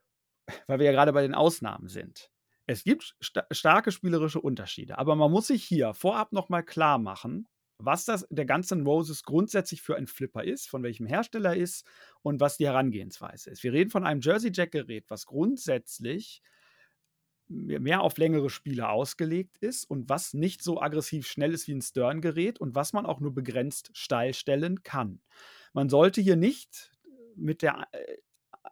weil wir ja gerade bei den Ausnahmen sind. Es gibt st starke spielerische Unterschiede, aber man muss sich hier vorab nochmal klar machen, was das der ganze Roses grundsätzlich für ein Flipper ist, von welchem Hersteller ist und was die Herangehensweise ist. Wir reden von einem Jersey Jack Gerät, was grundsätzlich mehr auf längere Spiele ausgelegt ist und was nicht so aggressiv schnell ist wie ein Stern-Gerät und was man auch nur begrenzt steil stellen kann. Man sollte hier nicht mit der äh,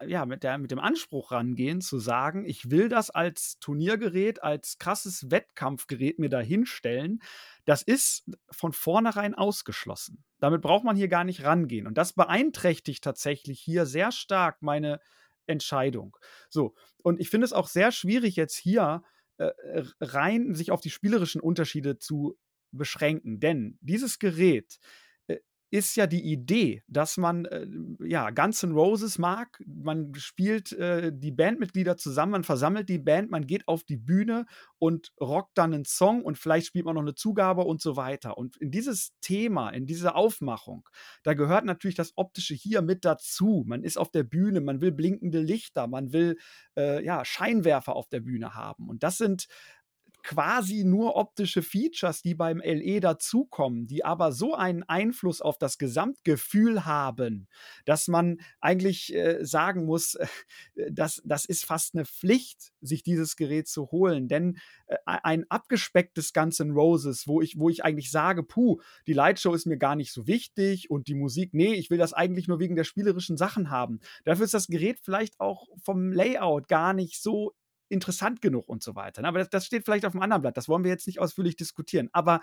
ja, mit, der, mit dem Anspruch rangehen, zu sagen, ich will das als Turniergerät, als krasses Wettkampfgerät mir dahinstellen. Das ist von vornherein ausgeschlossen. Damit braucht man hier gar nicht rangehen. Und das beeinträchtigt tatsächlich hier sehr stark meine Entscheidung. So, und ich finde es auch sehr schwierig, jetzt hier äh, rein sich auf die spielerischen Unterschiede zu beschränken. Denn dieses Gerät ist ja die Idee, dass man äh, ja Guns N' Roses mag. Man spielt äh, die Bandmitglieder zusammen, man versammelt die Band, man geht auf die Bühne und rockt dann einen Song und vielleicht spielt man noch eine Zugabe und so weiter. Und in dieses Thema, in diese Aufmachung, da gehört natürlich das Optische hier mit dazu. Man ist auf der Bühne, man will blinkende Lichter, man will äh, ja Scheinwerfer auf der Bühne haben. Und das sind quasi nur optische Features, die beim LE dazukommen, die aber so einen Einfluss auf das Gesamtgefühl haben, dass man eigentlich äh, sagen muss, äh, das, das ist fast eine Pflicht, sich dieses Gerät zu holen. Denn äh, ein abgespecktes Guns N' Roses, wo ich, wo ich eigentlich sage, puh, die Lightshow ist mir gar nicht so wichtig und die Musik, nee, ich will das eigentlich nur wegen der spielerischen Sachen haben. Dafür ist das Gerät vielleicht auch vom Layout gar nicht so interessant genug und so weiter. Ne? Aber das, das, steht vielleicht auf einem anderen Blatt. Das wollen wir jetzt nicht ausführlich diskutieren. Aber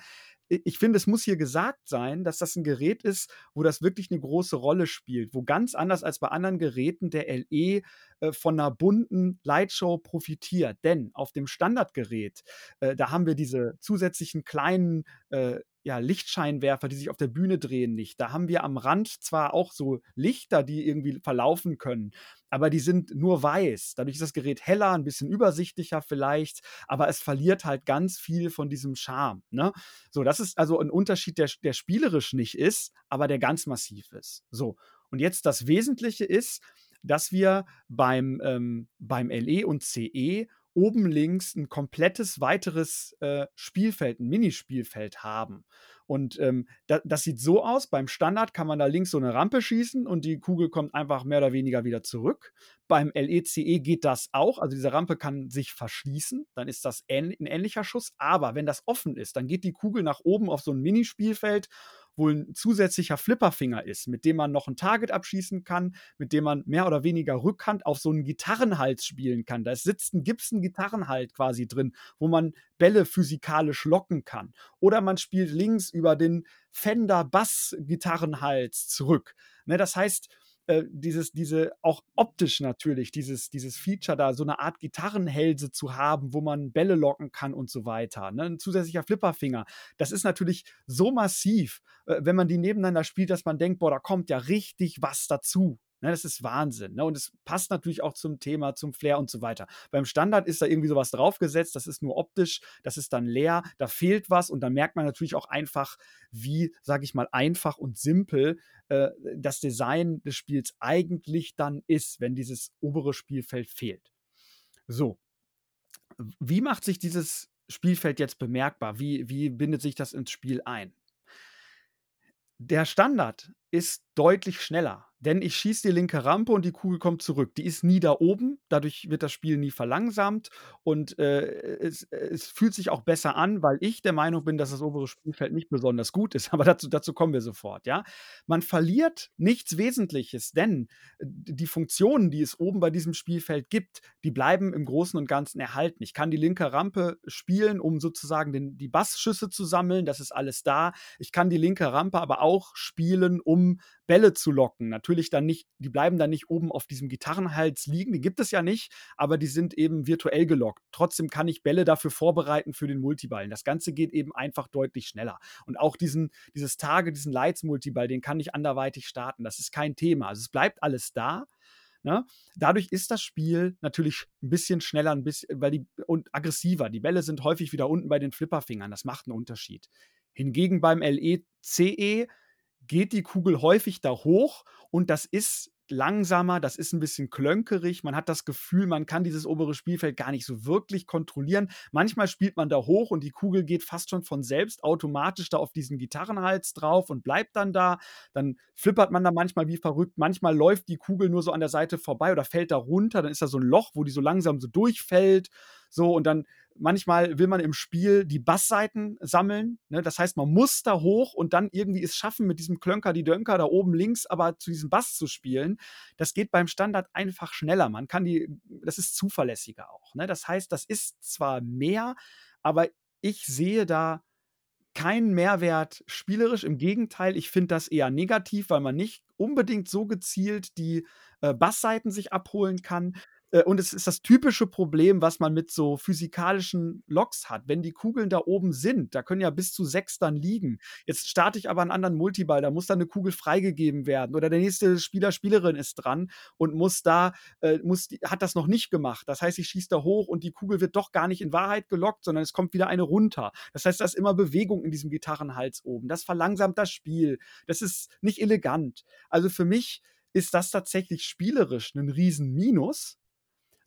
ich finde, es muss hier gesagt sein, dass das ein Gerät ist, wo das wirklich eine große Rolle spielt, wo ganz anders als bei anderen Geräten der LE äh, von einer bunten Lightshow profitiert. Denn auf dem Standardgerät, äh, da haben wir diese zusätzlichen kleinen äh, ja, Lichtscheinwerfer, die sich auf der Bühne drehen, nicht. Da haben wir am Rand zwar auch so Lichter, die irgendwie verlaufen können, aber die sind nur weiß. Dadurch ist das Gerät heller, ein bisschen übersichtlicher vielleicht, aber es verliert halt ganz viel von diesem Charme. Ne? So, das ist also ein Unterschied, der, der spielerisch nicht ist, aber der ganz massiv ist. So, und jetzt das Wesentliche ist, dass wir beim, ähm, beim LE und CE oben links ein komplettes weiteres äh, Spielfeld, ein Minispielfeld haben. Und ähm, da, das sieht so aus: Beim Standard kann man da links so eine Rampe schießen und die Kugel kommt einfach mehr oder weniger wieder zurück. Beim LECE e geht das auch. Also diese Rampe kann sich verschließen. Dann ist das ein ähnlicher Schuss. Aber wenn das offen ist, dann geht die Kugel nach oben auf so ein Minispielfeld wo ein zusätzlicher Flipperfinger ist, mit dem man noch ein Target abschießen kann, mit dem man mehr oder weniger Rückhand auf so einen Gitarrenhals spielen kann. Da sitzt ein Gibson-Gitarrenhalt quasi drin, wo man Bälle physikalisch locken kann. Oder man spielt links über den Fender Bass-Gitarrenhals zurück. Ne, das heißt, äh, dieses, diese, auch optisch natürlich, dieses, dieses Feature da, so eine Art Gitarrenhälse zu haben, wo man Bälle locken kann und so weiter. Ne? Ein zusätzlicher Flipperfinger. Das ist natürlich so massiv, äh, wenn man die nebeneinander spielt, dass man denkt, boah, da kommt ja richtig was dazu. Ne, das ist Wahnsinn. Ne? Und es passt natürlich auch zum Thema, zum Flair und so weiter. Beim Standard ist da irgendwie sowas draufgesetzt, das ist nur optisch, das ist dann leer, da fehlt was und dann merkt man natürlich auch einfach, wie, sage ich mal, einfach und simpel äh, das Design des Spiels eigentlich dann ist, wenn dieses obere Spielfeld fehlt. So. Wie macht sich dieses Spielfeld jetzt bemerkbar? Wie, wie bindet sich das ins Spiel ein? Der Standard ist deutlich schneller denn ich schieße die linke Rampe und die Kugel kommt zurück. Die ist nie da oben, dadurch wird das Spiel nie verlangsamt und äh, es, es, fühlt sich auch besser an, weil ich der Meinung bin, dass das obere Spielfeld nicht besonders gut ist. Aber dazu, dazu kommen wir sofort. Ja, man verliert nichts Wesentliches, denn äh, die Funktionen, die es oben bei diesem Spielfeld gibt, die bleiben im Großen und Ganzen erhalten. Ich kann die linke Rampe spielen, um sozusagen den, die Bassschüsse zu sammeln. Das ist alles da. Ich kann die linke Rampe aber auch spielen, um Bälle zu locken. Natürlich dann nicht, die bleiben dann nicht oben auf diesem Gitarrenhals liegen, die gibt es ja nicht, aber die sind eben virtuell gelockt. Trotzdem kann ich Bälle dafür vorbereiten für den Multiballen. Das Ganze geht eben einfach deutlich schneller. Und auch diesen, dieses Tage, diesen Lights-Multiball, den kann ich anderweitig starten. Das ist kein Thema. Also es bleibt alles da. Ne? Dadurch ist das Spiel natürlich ein bisschen schneller, ein bisschen, weil die und aggressiver. Die Bälle sind häufig wieder unten bei den Flipperfingern. Das macht einen Unterschied. Hingegen beim LECE geht die Kugel häufig da hoch und das ist langsamer, das ist ein bisschen klönkerig. Man hat das Gefühl, man kann dieses obere Spielfeld gar nicht so wirklich kontrollieren. Manchmal spielt man da hoch und die Kugel geht fast schon von selbst automatisch da auf diesen Gitarrenhals drauf und bleibt dann da. Dann flippert man da manchmal wie verrückt. Manchmal läuft die Kugel nur so an der Seite vorbei oder fällt da runter. Dann ist da so ein Loch, wo die so langsam so durchfällt. So, und dann manchmal will man im Spiel die Bassseiten sammeln. Ne? Das heißt, man muss da hoch und dann irgendwie es schaffen, mit diesem Klönker, die Dönker da oben links, aber zu diesem Bass zu spielen. Das geht beim Standard einfach schneller. Man kann die, das ist zuverlässiger auch. Ne? Das heißt, das ist zwar mehr, aber ich sehe da keinen Mehrwert spielerisch. Im Gegenteil, ich finde das eher negativ, weil man nicht unbedingt so gezielt die äh, Bassseiten sich abholen kann. Äh, und es ist das typische Problem, was man mit so physikalischen Loks hat. Wenn die Kugeln da oben sind, da können ja bis zu sechs dann liegen. Jetzt starte ich aber einen anderen Multiball, da muss dann eine Kugel freigegeben werden. Oder der nächste Spieler, Spielerin ist dran und muss da, äh, muss, hat das noch nicht gemacht. Das heißt, ich schieße da hoch und die Kugel wird doch gar nicht in Wahrheit gelockt, sondern es kommt wieder eine runter. Das heißt, da ist immer Bewegung in diesem Gitarrenhals oben. Das verlangsamt das Spiel. Das ist nicht elegant. Also für mich ist das tatsächlich spielerisch ein Riesen-Minus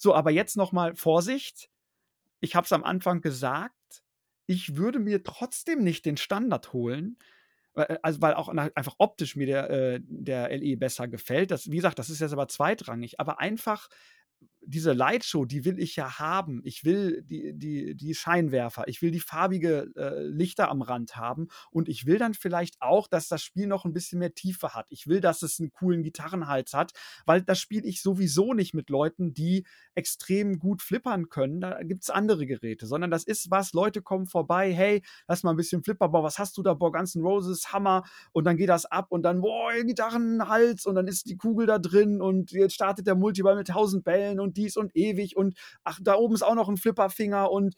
so, aber jetzt nochmal Vorsicht. Ich habe es am Anfang gesagt. Ich würde mir trotzdem nicht den Standard holen, äh, also weil auch einfach optisch mir der, äh, der LE besser gefällt. Das, wie gesagt, das ist jetzt aber zweitrangig, aber einfach diese Lightshow, die will ich ja haben. Ich will die, die, die Scheinwerfer, ich will die farbige äh, Lichter am Rand haben und ich will dann vielleicht auch, dass das Spiel noch ein bisschen mehr Tiefe hat. Ich will, dass es einen coolen Gitarrenhals hat, weil das spiele ich sowieso nicht mit Leuten, die extrem gut flippern können. Da gibt es andere Geräte, sondern das ist was, Leute kommen vorbei, hey, lass mal ein bisschen Flipper, boah, was hast du da, boah, ganzen Roses, Hammer und dann geht das ab und dann, boah, Gitarrenhals und dann ist die Kugel da drin und jetzt startet der Multiball mit tausend Bällen und dies und ewig und ach, da oben ist auch noch ein Flipperfinger und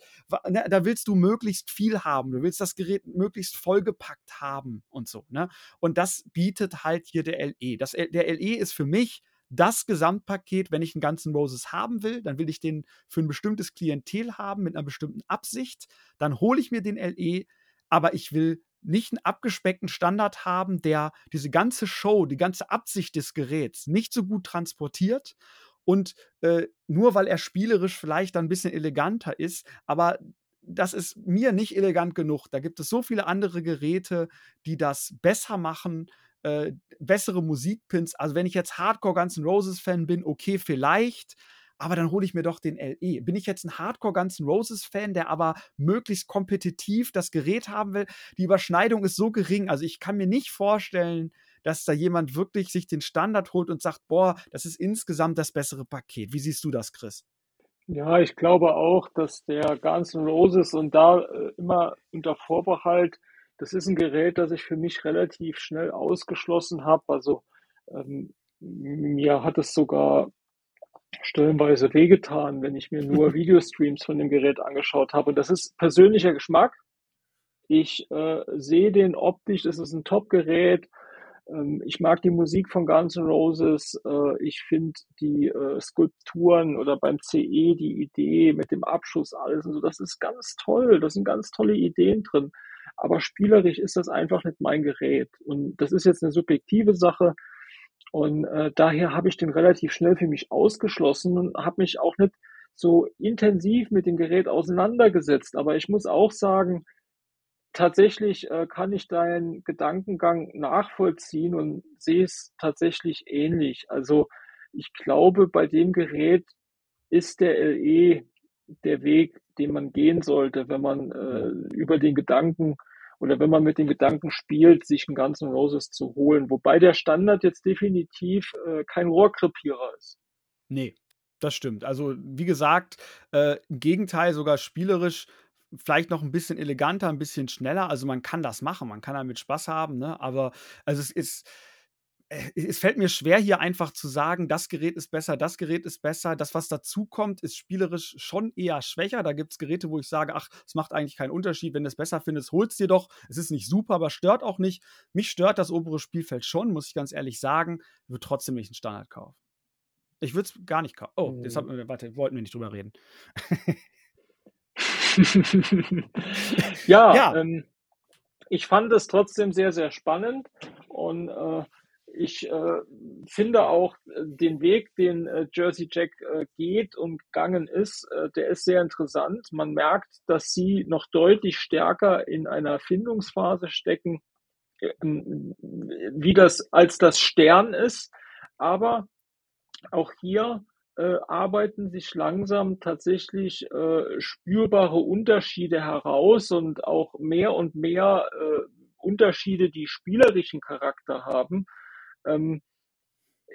ne, da willst du möglichst viel haben. Du willst das Gerät möglichst vollgepackt haben und so. Ne? Und das bietet halt hier der LE. Das, der LE ist für mich das Gesamtpaket, wenn ich einen ganzen Roses haben will, dann will ich den für ein bestimmtes Klientel haben mit einer bestimmten Absicht, dann hole ich mir den LE, aber ich will nicht einen abgespeckten Standard haben, der diese ganze Show, die ganze Absicht des Geräts nicht so gut transportiert und äh, nur weil er spielerisch vielleicht ein bisschen eleganter ist, aber das ist mir nicht elegant genug. Da gibt es so viele andere Geräte, die das besser machen, äh, bessere Musikpins. Also wenn ich jetzt Hardcore Guns N' Roses Fan bin, okay, vielleicht, aber dann hole ich mir doch den LE. Bin ich jetzt ein Hardcore Guns N' Roses Fan, der aber möglichst kompetitiv das Gerät haben will? Die Überschneidung ist so gering, also ich kann mir nicht vorstellen, dass da jemand wirklich sich den Standard holt und sagt, boah, das ist insgesamt das bessere Paket. Wie siehst du das, Chris? Ja, ich glaube auch, dass der Guns N' Roses und da äh, immer unter Vorbehalt, das ist ein Gerät, das ich für mich relativ schnell ausgeschlossen habe. Also ähm, mir hat es sogar stellenweise wehgetan, wenn ich mir nur Videostreams von dem Gerät angeschaut habe. Und das ist persönlicher Geschmack. Ich äh, sehe den optisch, es ist ein Top-Gerät. Ähm, ich mag die Musik von Guns N' Roses. Äh, ich finde die äh, Skulpturen oder beim CE die Idee mit dem Abschuss, alles und so, das ist ganz toll. Da sind ganz tolle Ideen drin. Aber spielerisch ist das einfach nicht mein Gerät. Und das ist jetzt eine subjektive Sache. Und äh, daher habe ich den relativ schnell für mich ausgeschlossen und habe mich auch nicht so intensiv mit dem Gerät auseinandergesetzt. Aber ich muss auch sagen, tatsächlich äh, kann ich deinen Gedankengang nachvollziehen und sehe es tatsächlich ähnlich. Also ich glaube, bei dem Gerät ist der LE der Weg, den man gehen sollte, wenn man äh, über den Gedanken oder wenn man mit den Gedanken spielt, sich einen ganzen Roses zu holen. Wobei der Standard jetzt definitiv äh, kein Rohrkrepierer ist. Nee, das stimmt. Also, wie gesagt, äh, im Gegenteil, sogar spielerisch vielleicht noch ein bisschen eleganter, ein bisschen schneller. Also, man kann das machen, man kann damit Spaß haben, ne? Aber also, es ist äh, es fällt mir schwer, hier einfach zu sagen, das Gerät ist besser, das Gerät ist besser. Das, was dazukommt, ist spielerisch schon eher schwächer. Da gibt es Geräte, wo ich sage, ach, es macht eigentlich keinen Unterschied. Wenn du es besser findest, holst dir doch. Es ist nicht super, aber stört auch nicht. Mich stört das obere Spielfeld schon, muss ich ganz ehrlich sagen. Ich würde trotzdem nicht einen Standard kaufen. Ich würde es gar nicht kaufen. Oh, das hat, hm. warte, wollten wir nicht drüber reden. ja, ja. Ähm, ich fand es trotzdem sehr, sehr spannend und äh, ich äh, finde auch äh, den Weg, den äh, Jersey Jack äh, geht und gegangen ist, äh, der ist sehr interessant. Man merkt, dass sie noch deutlich stärker in einer Findungsphase stecken, ähm, wie das als das Stern ist. Aber auch hier äh, arbeiten sich langsam tatsächlich äh, spürbare Unterschiede heraus und auch mehr und mehr äh, Unterschiede, die spielerischen Charakter haben. Ähm,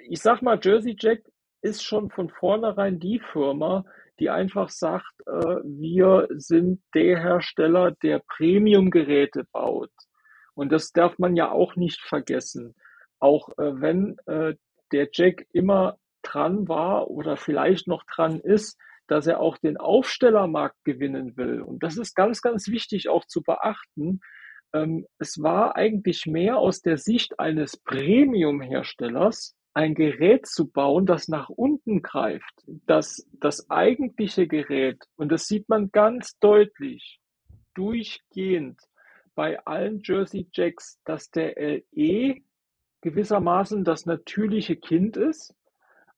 ich sag mal, Jersey Jack ist schon von vornherein die Firma, die einfach sagt, äh, wir sind der Hersteller, der Premium-Geräte baut. Und das darf man ja auch nicht vergessen. Auch äh, wenn äh, der Jack immer dran war oder vielleicht noch dran ist, dass er auch den Aufstellermarkt gewinnen will. Und das ist ganz, ganz wichtig auch zu beachten, ähm, es war eigentlich mehr aus der Sicht eines Premium-Herstellers, ein Gerät zu bauen, das nach unten greift. Das, das eigentliche Gerät, und das sieht man ganz deutlich, durchgehend bei allen Jersey Jacks, dass der LE gewissermaßen das natürliche Kind ist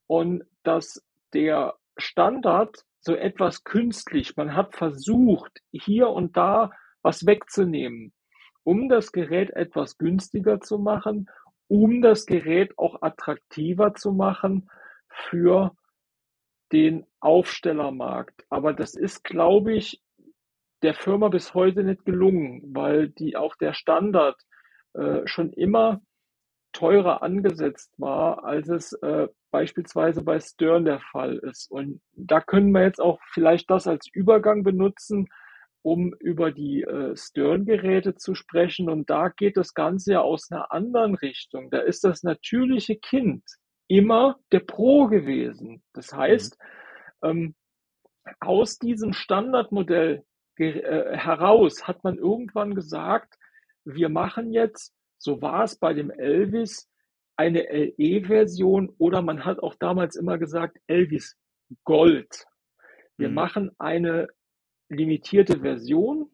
und dass der Standard so etwas künstlich, man hat versucht, hier und da was wegzunehmen um das Gerät etwas günstiger zu machen, um das Gerät auch attraktiver zu machen für den Aufstellermarkt. Aber das ist, glaube ich, der Firma bis heute nicht gelungen, weil die auch der Standard äh, schon immer teurer angesetzt war, als es äh, beispielsweise bei Stern der Fall ist. Und da können wir jetzt auch vielleicht das als Übergang benutzen, um über die äh, Stern-Geräte zu sprechen. Und da geht das Ganze ja aus einer anderen Richtung. Da ist das natürliche Kind immer der Pro gewesen. Das heißt, mhm. ähm, aus diesem Standardmodell äh, heraus hat man irgendwann gesagt, wir machen jetzt, so war es bei dem Elvis, eine LE-Version oder man hat auch damals immer gesagt, Elvis Gold. Wir mhm. machen eine limitierte Version,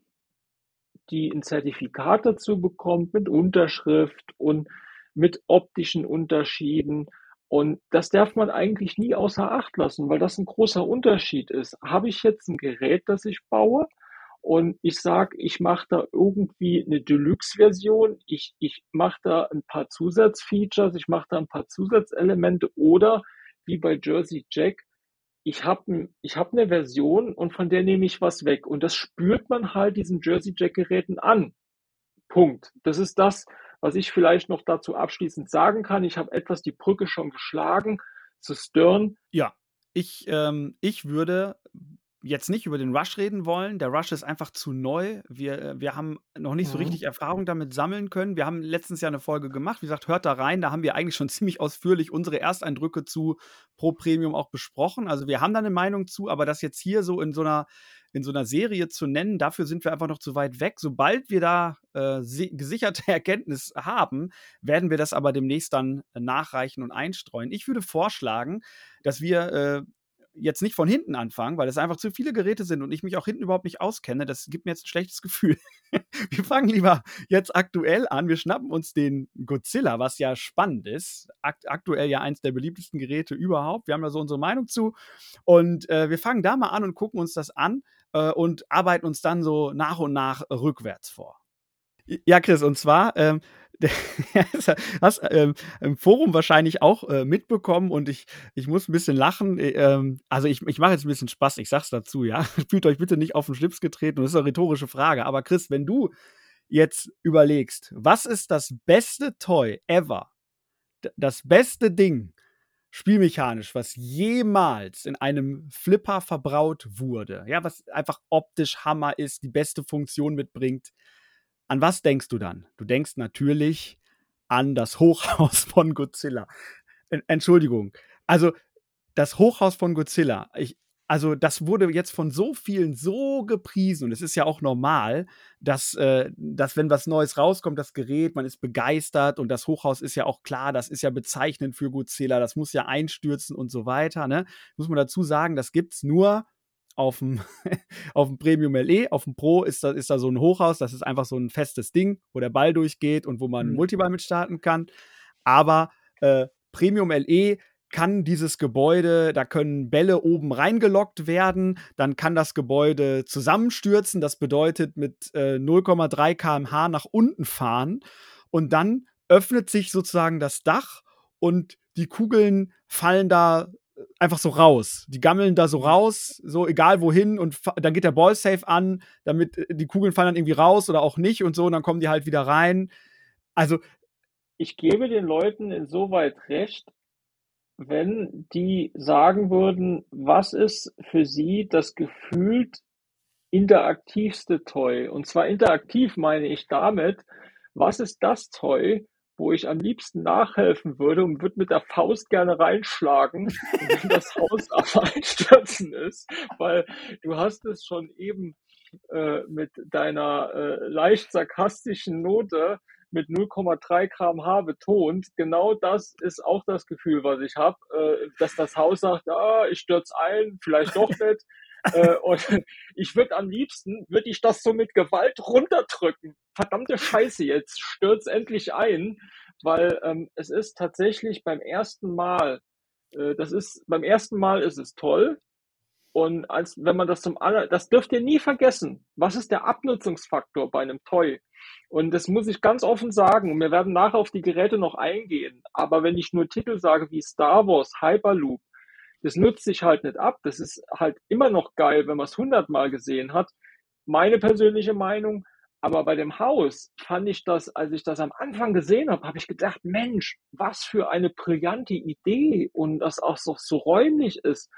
die ein Zertifikat dazu bekommt mit Unterschrift und mit optischen Unterschieden. Und das darf man eigentlich nie außer Acht lassen, weil das ein großer Unterschied ist. Habe ich jetzt ein Gerät, das ich baue Und ich sage, ich mache da irgendwie eine Deluxe-Version, ich, ich mache da ein paar Zusatzfeatures, ich mache da ein paar Zusatzelemente oder wie bei Jersey Jack, ich habe ich hab eine Version und von der nehme ich was weg. Und das spürt man halt diesen Jersey Jack-Geräten an. Punkt. Das ist das, was ich vielleicht noch dazu abschließend sagen kann. Ich habe etwas die Brücke schon geschlagen zu Stern. Ja, ich, ähm, ich würde jetzt nicht über den Rush reden wollen. Der Rush ist einfach zu neu. Wir, äh, wir haben noch nicht so Mhm. richtig Erfahrung damit sammeln können. Wir haben letztens ja eine Folge gemacht. Wie gesagt, hört da rein. Da haben wir eigentlich schon ziemlich ausführlich unsere Ersteindrücke zu Pro Premium auch besprochen. Also wir haben da eine Meinung zu, aber das jetzt hier so in so einer in so einer Serie zu nennen, dafür sind wir einfach noch zu weit weg. Sobald wir da äh, si- gesicherte Erkenntnis haben, werden wir das aber demnächst dann nachreichen und einstreuen. Ich würde vorschlagen, dass wir äh, jetzt nicht von hinten anfangen, weil es einfach zu viele Geräte sind und ich mich auch hinten überhaupt nicht auskenne. Das gibt mir jetzt ein schlechtes Gefühl. wir fangen lieber jetzt aktuell an. Wir schnappen uns den Godzilla, was ja spannend ist. Akt aktuell ja eins der beliebtesten Geräte überhaupt. Wir haben da so unsere Meinung zu. Und äh, wir fangen da mal an und gucken uns das an äh, und arbeiten uns dann so nach und nach rückwärts vor. Ja, Chris, und zwar, ähm, hast ähm, im Forum wahrscheinlich auch äh, mitbekommen und ich, ich muss ein bisschen lachen. Äh, ähm, also ich, ich mache jetzt ein bisschen Spaß, ich sag's dazu, ja. Fühlt euch bitte nicht auf den Schlips getreten und das ist eine rhetorische Frage. Aber Chris, wenn du jetzt überlegst, was ist das beste Toy ever? Das beste Ding, spielmechanisch, was jemals in einem Flipper verbraut wurde, ja, was einfach optisch Hammer ist, die beste Funktion mitbringt. An was denkst du dann? Du denkst natürlich an das Hochhaus von Godzilla. Entschuldigung. Also, das Hochhaus von Godzilla. Ich, also, das wurde jetzt von so vielen so gepriesen und es ist ja auch normal, dass, äh, dass, wenn was Neues rauskommt, das Gerät, man ist begeistert und das Hochhaus ist ja auch klar, das ist ja bezeichnend für Godzilla, das muss ja einstürzen und so weiter. Ne? Muss man dazu sagen, das gibt es nur auf dem, auf dem Premium LE, auf dem Pro ist da, ist da so ein Hochhaus, das ist einfach so ein festes Ding, wo der Ball durchgeht und wo man mhm. Multiball mit starten kann. Aber äh, Premium LE kann dieses Gebäude, da können Bälle oben reingelockt werden, dann kann das Gebäude zusammenstürzen, das bedeutet mit äh, 0,3 km/h nach unten fahren und dann öffnet sich sozusagen das Dach und die Kugeln fallen da einfach so raus. Die gammeln da so raus, so egal wohin und dann geht der Ball safe an, damit äh, die Kugeln fallen dann irgendwie raus oder auch nicht und so und dann kommen die halt wieder rein. Also ich gebe den Leuten insoweit recht, wenn die sagen würden, was ist für sie das gefühlt interaktivste Toy? Und zwar interaktiv meine ich damit, was ist das Toy, wo ich am liebsten nachhelfen würde und würde mit der Faust gerne reinschlagen, wenn das Haus auf Einstürzen ist, weil du hast es schon eben äh, mit deiner äh, leicht sarkastischen Note mit 0,3 kmh betont. Genau das ist auch das Gefühl, was ich habe, äh, dass das Haus sagt, ah, ich stürze ein, vielleicht doch nicht. Äh, und ich würde am liebsten, würde ich das so mit Gewalt runterdrücken. Verdammte Scheiße, jetzt stürz endlich ein, weil ähm, es ist tatsächlich beim ersten Mal, äh, das ist, beim ersten Mal ist es toll. Und als wenn man das zum aller, das dürft ihr nie vergessen. Was ist der Abnutzungsfaktor bei einem Toy? Und das muss ich ganz offen sagen. Wir werden nachher auf die Geräte noch eingehen. Aber wenn ich nur Titel sage wie Star Wars, Hyperloop, das nutzt sich halt nicht ab. Das ist halt immer noch geil, wenn man es hundertmal gesehen hat. Meine persönliche Meinung. Aber bei dem Haus fand ich das, als ich das am Anfang gesehen habe, habe ich gedacht, Mensch, was für eine brillante Idee und das auch so, so räumlich ist.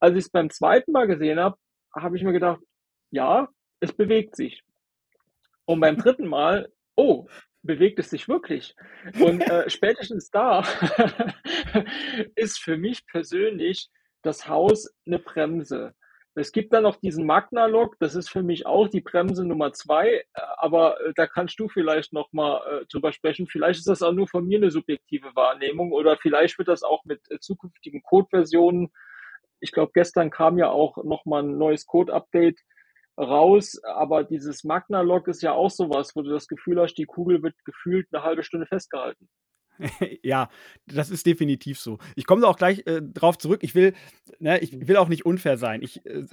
Als ich es beim zweiten Mal gesehen habe, habe ich mir gedacht, ja, es bewegt sich. Und beim dritten Mal, oh, bewegt es sich wirklich. Und äh, spätestens da ist für mich persönlich das Haus eine Bremse. Es gibt dann noch diesen Magna-Lock, das ist für mich auch die Bremse Nummer zwei, aber da kannst du vielleicht noch mal äh, drüber sprechen. Vielleicht ist das auch nur von mir eine subjektive Wahrnehmung oder vielleicht wird das auch mit äh, zukünftigen Code-Versionen. Ich glaube, gestern kam ja auch noch mal ein neues Code-Update raus, aber dieses Magna-Lock ist ja auch sowas, wo du das Gefühl hast, die Kugel wird gefühlt eine halbe Stunde festgehalten. Ja, das ist definitiv so. Ich komme da auch gleich, äh, drauf zurück. Ich will ne, ich will auch nicht unfair sein. Ich, äh,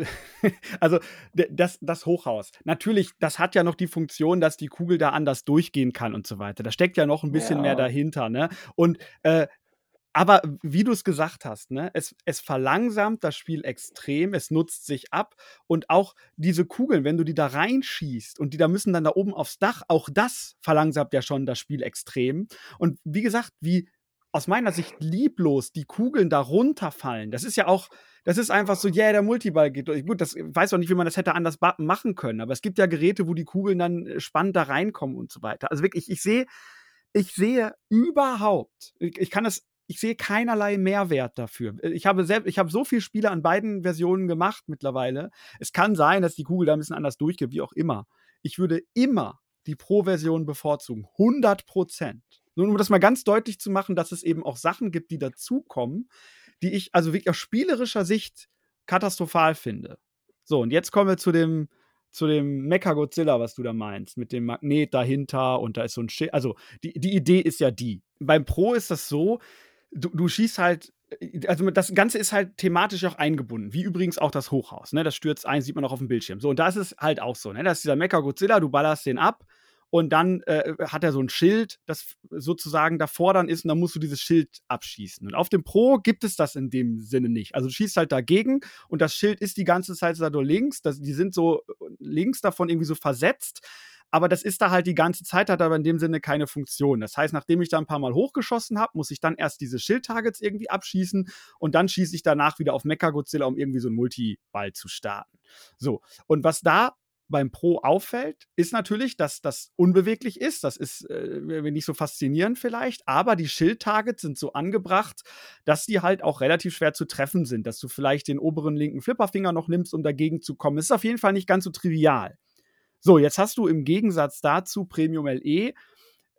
also, das das Hochhaus. Natürlich, das hat ja noch die Funktion, dass die Kugel da anders durchgehen kann und so weiter. Da steckt ja noch ein bisschen mehr dahinter, ne? Und, äh aber wie du es gesagt hast, ne, es, es verlangsamt das Spiel extrem, es nutzt sich ab und auch diese Kugeln, wenn du die da reinschießt und die da müssen dann da oben aufs Dach, auch das verlangsamt ja schon das Spiel extrem. Und wie gesagt, wie aus meiner Sicht lieblos die Kugeln da runterfallen, das ist ja auch, das ist einfach so, yeah, der Multiball geht durch. Gut, das weiß auch nicht, wie man das hätte anders machen können, aber es gibt ja Geräte, wo die Kugeln dann äh, spannend da reinkommen und so weiter. Also wirklich, ich sehe, ich sehe überhaupt, ich kann es ich sehe keinerlei Mehrwert dafür. Äh, ich habe, selbst, ich habe so viele Spiele an beiden Versionen gemacht mittlerweile. Es kann sein, dass die Kugel da ein bisschen anders durchgeht, wie auch immer. Ich würde immer die Pro-Version bevorzugen. 100 Prozent. Nur um das mal ganz deutlich zu machen, dass es eben auch Sachen gibt, die dazukommen, die ich also wirklich aus spielerischer Sicht katastrophal finde. So, und jetzt kommen wir zu dem, zu dem Mecha-Godzilla, was du da meinst, mit dem Magnet dahinter und da ist so ein Schild. Also, die, die Idee ist ja die. Beim Pro ist das so, du, du schießt halt äh, also das Ganze ist halt thematisch auch eingebunden, wie übrigens auch das Hochhaus. Ne? Das stürzt ein, sieht man auch auf dem Bildschirm. So, und da ist es halt auch so. Ne? Das ist dieser Mecha Godzilla, du ballerst den ab und dann äh, hat er so ein Schild, das sozusagen davor dann ist und dann musst du dieses Schild abschießen. Und auf dem Pro gibt es das in dem Sinne nicht. Also du schießt halt dagegen und das Schild ist die ganze Zeit da links. Das, die sind so äh, links davon irgendwie so versetzt aber das ist da halt die ganze Zeit, hat aber in dem Sinne keine Funktion. Das heißt, nachdem ich da ein paar Mal hochgeschossen habe, muss ich dann erst diese Schild-Targets irgendwie abschießen und dann schieße ich danach wieder auf Mecha-Godzilla, um irgendwie so einen Multiball zu starten. So, und was da beim Pro auffällt, ist natürlich, dass das unbeweglich ist. Das ist äh, nicht so faszinierend vielleicht, aber die Schild-Targets sind so angebracht, dass die halt auch relativ schwer zu treffen sind, dass du vielleicht den oberen linken Flipperfinger noch nimmst, um dagegen zu kommen. Das ist auf jeden Fall nicht ganz so trivial. So, jetzt hast du im Gegensatz dazu Premium LE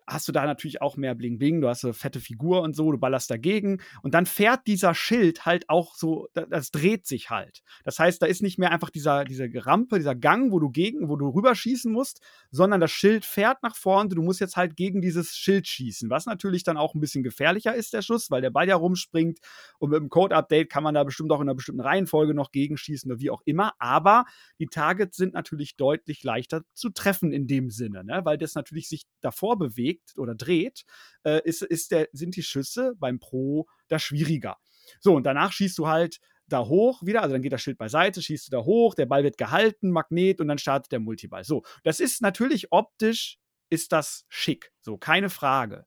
hast du da natürlich auch mehr Bling Bling, du hast eine fette Figur und so, du ballerst dagegen. Und dann fährt dieser Schild halt auch so, das dreht sich halt. Das heißt, da ist nicht mehr einfach dieser, diese Rampe, dieser Gang, wo du gegen, wo du rüberschießen musst, sondern das Schild fährt nach vorne, du musst jetzt halt gegen dieses Schild schießen, was natürlich dann auch ein bisschen gefährlicher ist, der Schuss, weil der Ball ja rumspringt. Und mit dem Code-Update kann man da bestimmt auch in einer bestimmten Reihenfolge noch gegenschießen oder wie auch immer, aber die Targets sind natürlich deutlich leichter zu treffen in dem Sinne, ne? weil das natürlich sich davor bewegt bewegt oder dreht, äh, ist, ist der, sind die Schüsse beim Pro da schwieriger. So, und danach schießt du halt da hoch wieder, also dann geht das Schild beiseite, schießt du da hoch, der Ball wird gehalten, Magnet und dann startet der Multiball. So, das ist natürlich optisch ist das schick, so keine Frage.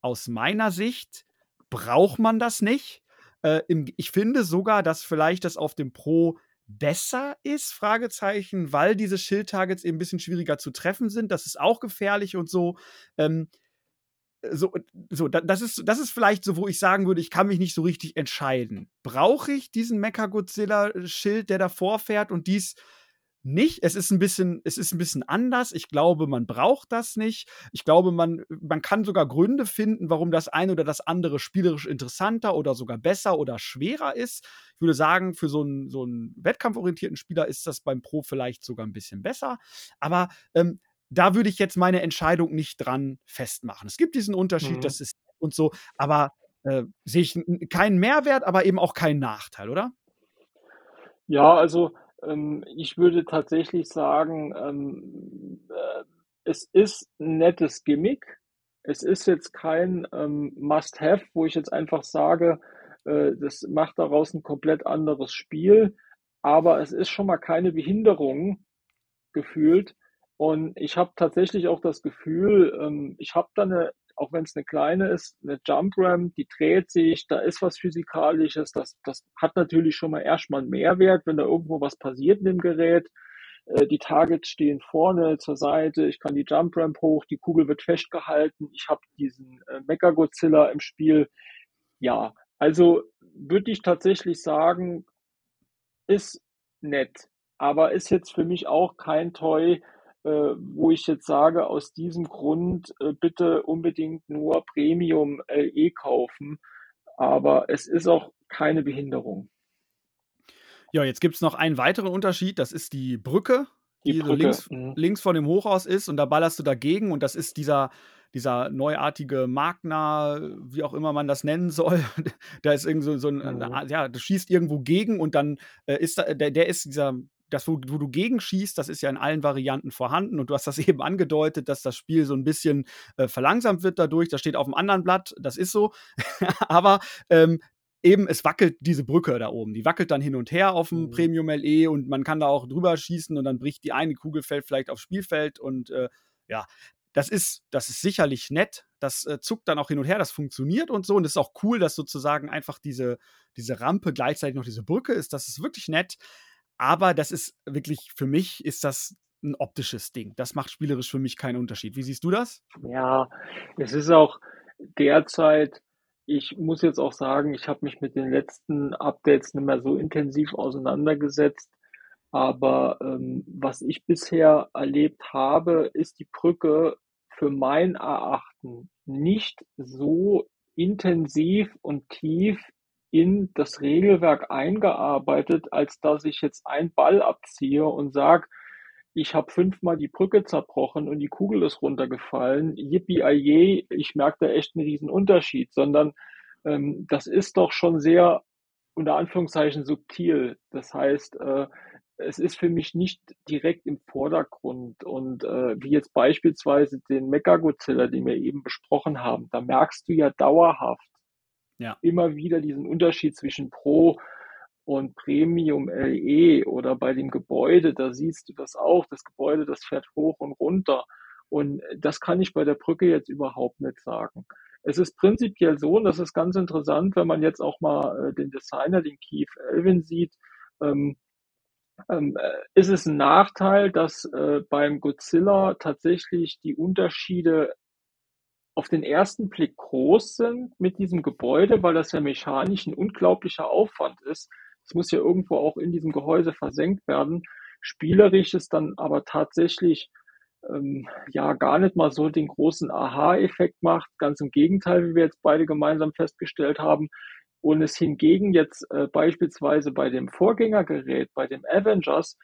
Aus meiner Sicht braucht man das nicht. Äh, im, ich finde sogar, dass vielleicht das auf dem Pro besser ist, Fragezeichen, weil diese Schildtargets eben ein bisschen schwieriger zu treffen sind. Das ist auch gefährlich und so. Ähm, so, so das, ist, das ist vielleicht so, wo ich sagen würde, ich kann mich nicht so richtig entscheiden. Brauche ich diesen Mecha-Godzilla-Schild, der davor fährt und dies nicht. Es ist ein bisschen, es ist ein bisschen anders. Ich glaube, man braucht das nicht. Ich glaube, man, man kann sogar Gründe finden, warum das eine oder das andere spielerisch interessanter oder sogar besser oder schwerer ist. Ich würde sagen, für so einen, so einen wettkampforientierten Spieler ist das beim Pro vielleicht sogar ein bisschen besser. Aber ähm, da würde ich jetzt meine Entscheidung nicht dran festmachen. Es gibt diesen Unterschied, mhm. das ist und so, aber äh, sehe ich keinen Mehrwert, aber eben auch keinen Nachteil, oder? Ja, also ähm, ich würde tatsächlich sagen, ähm, äh, es ist ein nettes Gimmick. Es ist jetzt kein ähm, Must-Have, wo ich jetzt einfach sage, äh, das macht daraus ein komplett anderes Spiel. Aber es ist schon mal keine Behinderung gefühlt. Und ich habe tatsächlich auch das Gefühl, ähm, ich habe da eine auch wenn es eine kleine ist, eine Jump Ramp, die dreht sich, da ist was Physikalisches, das, das hat natürlich schon mal erstmal einen Mehrwert, wenn da irgendwo was passiert in dem Gerät. Äh, die Targets stehen vorne, zur Seite, ich kann die Jump Ramp hoch, die Kugel wird festgehalten, ich habe diesen äh, Mecha Godzilla im Spiel. Ja, also würde ich tatsächlich sagen, ist nett, aber ist jetzt für mich auch kein Toy, wo ich jetzt sage, aus diesem Grund äh, bitte unbedingt nur Premium LE kaufen. Aber es ist auch keine Behinderung. Ja, jetzt gibt es noch einen weiteren Unterschied, das ist die Brücke, die, die Brücke. So links, mhm. links von dem Hochhaus ist und da ballerst du dagegen und das ist dieser, dieser neuartige Magna, wie auch immer man das nennen soll, da ist irgend so, so ein, mhm. ja, du schießt irgendwo gegen und dann äh, ist da, der, der ist dieser das, wo, wo, du gegenschießt, das ist ja in allen Varianten vorhanden und du hast das eben angedeutet, dass das Spiel so ein bisschen äh, verlangsamt wird dadurch. Das steht auf dem anderen Blatt, das ist so. Aber ähm, eben, es wackelt diese Brücke da oben. Die wackelt dann hin und her auf dem mhm. Premium LE und man kann da auch drüber schießen und dann bricht die eine Kugel fällt vielleicht aufs Spielfeld und äh, ja, das ist, das ist sicherlich nett. Das äh, zuckt dann auch hin und her, das funktioniert und so. Und es ist auch cool, dass sozusagen einfach diese, diese Rampe gleichzeitig noch diese Brücke ist. Das ist wirklich nett. Aber das ist wirklich, für mich ist das ein optisches Ding. Das macht spielerisch für mich keinen Unterschied. Wie siehst du das? Ja, es ist auch derzeit, ich muss jetzt auch sagen, ich habe mich mit den letzten Updates nicht mehr so intensiv auseinandergesetzt. Aber ähm, was ich bisher erlebt habe, ist die Brücke für mein Erachten nicht so intensiv und tief in das Regelwerk eingearbeitet, als dass ich jetzt einen Ball abziehe und sage, ich habe fünfmal die Brücke zerbrochen und die Kugel ist runtergefallen. Yippie aye, ich merke da echt einen riesen Unterschied, sondern ähm, das ist doch schon sehr unter Anführungszeichen subtil. Das heißt, äh, es ist für mich nicht direkt im Vordergrund. Und äh, wie jetzt beispielsweise den Mechagodzilla, den wir eben besprochen haben, da merkst du ja dauerhaft, ja. immer wieder diesen Unterschied zwischen Pro und Premium LE oder bei dem Gebäude, da siehst du das auch, das Gebäude, das fährt hoch und runter. Und das kann ich bei der Brücke jetzt überhaupt nicht sagen. Es ist prinzipiell so, und das ist ganz interessant, wenn man jetzt auch mal äh, den Designer, den Keith Elvin sieht, ähm, ähm, äh, ist es ein Nachteil, dass äh, beim Godzilla tatsächlich die Unterschiede auf den ersten Blick groß sind mit diesem Gebäude, weil das ja mechanisch ein unglaublicher Aufwand ist. Es muss ja irgendwo auch in diesem Gehäuse versenkt werden. Spielerisch ist dann aber tatsächlich ähm, ja gar nicht mal so den großen Aha-Effekt macht. Ganz im Gegenteil, wie wir jetzt beide gemeinsam festgestellt haben. Und es hingegen jetzt äh, beispielsweise bei dem Vorgängergerät, bei dem Avengers,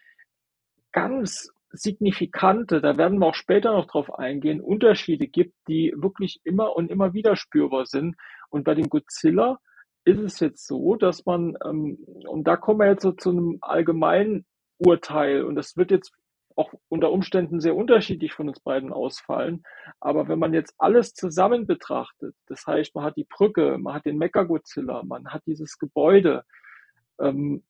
ganz signifikante, da werden wir auch später noch drauf eingehen, Unterschiede gibt, die wirklich immer und immer wieder spürbar sind. Und bei dem Godzilla ist es jetzt so, dass man, ähm, und da kommen wir jetzt so zu einem allgemeinen Urteil, und das wird jetzt auch unter Umständen sehr unterschiedlich von uns beiden ausfallen. Aber wenn man jetzt alles zusammen betrachtet, das heißt, man hat die Brücke, man hat den Mechagodzilla, man hat dieses Gebäude, ähm,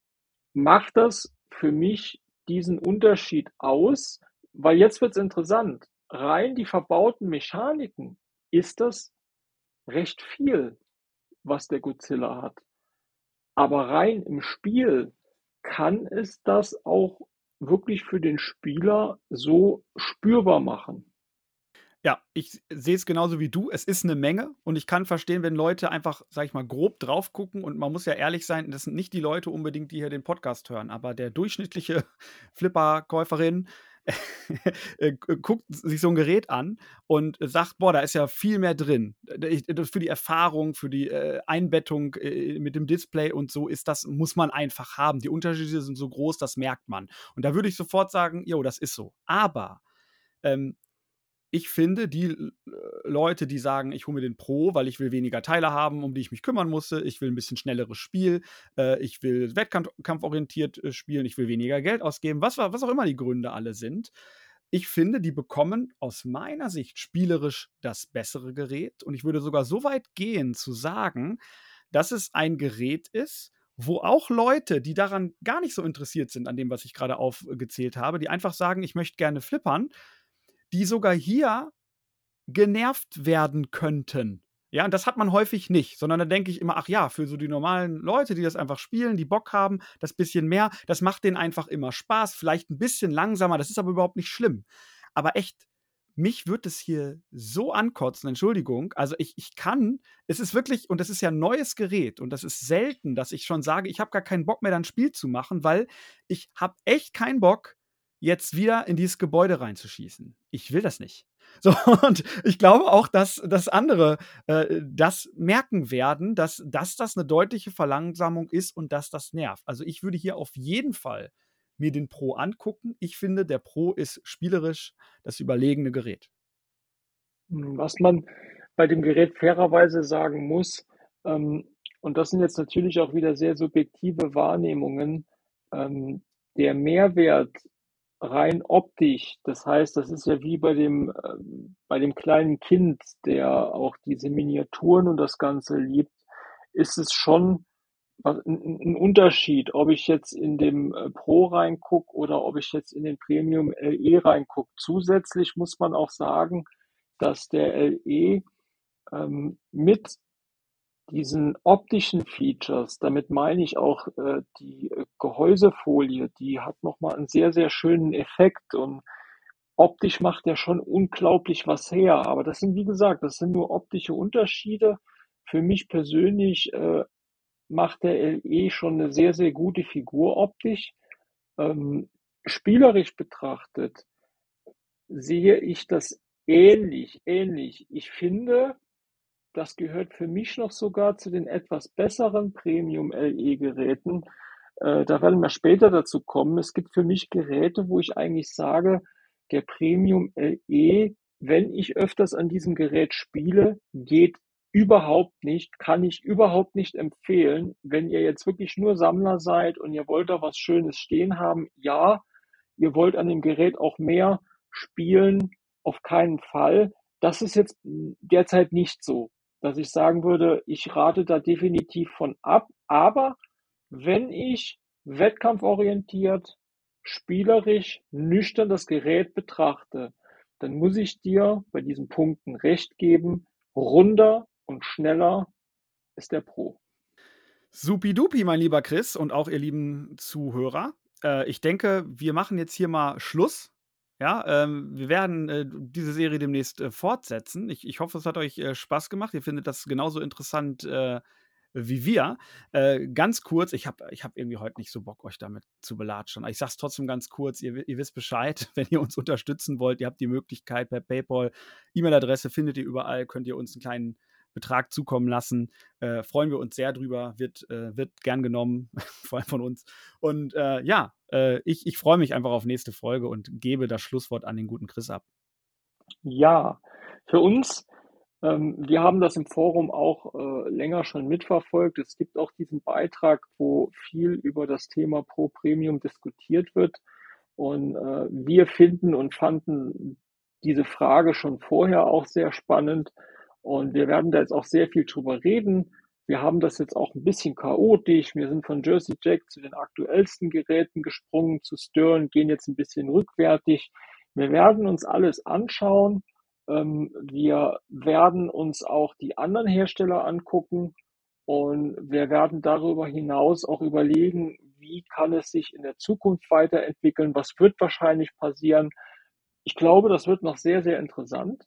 macht das für mich diesen Unterschied aus? Weil jetzt wird es interessant. Rein die verbauten Mechaniken ist das recht viel, was der Godzilla hat. Aber rein im Spiel kann es das auch wirklich für den Spieler so spürbar machen. Ja, ich sehe es genauso wie du. Es ist eine Menge und ich kann verstehen, wenn Leute einfach, sag ich mal, grob drauf gucken und man muss ja ehrlich sein, das sind nicht die Leute unbedingt, die hier den Podcast hören, aber der durchschnittliche Flipper-Käuferin äh, guckt sich so ein Gerät an und sagt, boah, da ist ja viel mehr drin. Für die Erfahrung, für die äh, Einbettung äh, mit dem Display und so ist das, muss man einfach haben. Die Unterschiede sind so groß, das merkt man. Und da würde ich sofort sagen, jo, das ist so. Aber ähm, ich finde, die äh, Leute, die sagen, ich hole mir den Pro, weil ich will weniger Teile haben, um die ich mich kümmern musste, ich will ein bisschen schnelleres Spiel, äh, ich will wettkampforientiert äh, spielen, ich will weniger Geld ausgeben, was, was auch immer die Gründe alle sind. Ich finde, die bekommen aus meiner Sicht spielerisch das bessere Gerät. Und ich würde sogar so weit gehen zu sagen, dass es ein Gerät ist, wo auch Leute, die daran gar nicht so interessiert sind, an dem, was ich gerade aufgezählt habe, die einfach sagen, ich möchte gerne flippern, die sogar hier genervt werden könnten. Ja, und das hat man häufig nicht, sondern da denke ich immer, ach ja, für so die normalen Leute, die das einfach spielen, die Bock haben, das bisschen mehr, das macht denen einfach immer Spaß, vielleicht ein bisschen langsamer, das ist aber überhaupt nicht schlimm. Aber echt, mich wird es hier so ankotzen, Entschuldigung. Also ich, ich kann, es ist wirklich, und das ist ja ein neues Gerät und das ist selten, dass ich schon sage, ich habe gar keinen Bock mehr, dann ein Spiel zu machen, weil ich habe echt keinen Bock, jetzt wieder in dieses Gebäude reinzuschießen. Ich will das nicht. So, und ich glaube auch, dass, dass andere äh, das merken werden, dass, dass das eine deutliche Verlangsamung ist und dass das nervt. Also ich würde hier auf jeden Fall mir den Pro angucken. Ich finde, der Pro ist spielerisch das überlegene Gerät. Was man bei dem Gerät fairerweise sagen muss, ähm, und das sind jetzt natürlich auch wieder sehr subjektive Wahrnehmungen, ähm, der Mehrwert rein optisch, das heißt, das ist ja wie bei dem, ähm, bei dem kleinen Kind, der auch diese Miniaturen und das Ganze liebt, ist es schon ein Unterschied, ob ich jetzt in dem äh, Pro reingucke oder ob ich jetzt in den Premium LE reingucke. Zusätzlich muss man auch sagen, dass der LE ähm, mit diesen optischen Features, damit meine ich auch äh, die Gehäusefolie, die hat nochmal einen sehr, sehr schönen Effekt und optisch macht er schon unglaublich was her. Aber das sind, wie gesagt, das sind nur optische Unterschiede. Für mich persönlich äh, macht der LE schon eine sehr, sehr gute Figur optisch. Ähm, spielerisch betrachtet sehe ich das ähnlich, ähnlich. Ich finde, das gehört für mich noch sogar zu den etwas besseren Premium-LE-Geräten. Äh, da werden wir später dazu kommen. Es gibt für mich Geräte, wo ich eigentlich sage, der Premium LE, wenn ich öfters an diesem Gerät spiele, geht überhaupt nicht, kann ich überhaupt nicht empfehlen. Wenn ihr jetzt wirklich nur Sammler seid und ihr wollt da was Schönes stehen haben, ja, ihr wollt an dem Gerät auch mehr spielen, auf keinen Fall. Das ist jetzt derzeit nicht so dass ich sagen würde, ich rate da definitiv von ab. Aber wenn ich wettkampforientiert, spielerisch, nüchtern das Gerät betrachte, dann muss ich dir bei diesen Punkten recht geben. Runder und schneller ist der Pro. Supidupi, mein lieber Chris und auch ihr lieben Zuhörer. Äh, ich denke, wir machen jetzt hier mal Schluss ja, ähm, wir werden äh, diese Serie demnächst äh, fortsetzen. Ich, ich hoffe, es hat euch äh, Spaß gemacht. Ihr findet das genauso interessant äh, wie wir. Äh, ganz kurz, ich habe ich hab irgendwie heute nicht so Bock, euch damit zu belatschen. Ich sage es trotzdem ganz kurz, ihr, ihr, wisst Bescheid, wenn ihr uns unterstützen wollt, ihr habt die Möglichkeit per PayPal, E-Mail-Adresse findet ihr überall, könnt ihr uns einen kleinen Betrag zukommen lassen. Äh, freuen wir uns sehr drüber, wird, äh, wird gern genommen, vor allem von uns. Und äh, ja, äh, ich, ich freue mich einfach auf nächste Folge und gebe das Schlusswort an den guten Chris ab. Ja, für uns, ähm, wir haben das im Forum auch äh, länger schon mitverfolgt. Es gibt auch diesen Beitrag, wo viel über das Thema Pro Premium diskutiert wird. Und äh, wir finden und fanden diese Frage schon vorher auch sehr spannend und wir werden da jetzt auch sehr viel drüber reden. Wir haben das jetzt auch ein bisschen chaotisch. Wir sind von Jersey Jack zu den aktuellsten Geräten gesprungen, zu Stern, gehen jetzt ein bisschen rückwärtig. Wir werden uns alles anschauen. Ähm, wir werden uns auch die anderen Hersteller angucken und wir werden darüber hinaus auch überlegen, wie kann es sich in der Zukunft weiterentwickeln, was wird wahrscheinlich passieren. Ich glaube, das wird noch sehr, sehr interessant.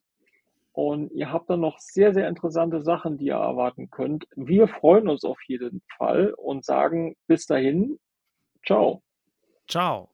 Und ihr habt dann noch sehr, sehr interessante Sachen, die ihr erwarten könnt. Wir freuen uns auf jeden Fall und sagen bis dahin, ciao. Ciao.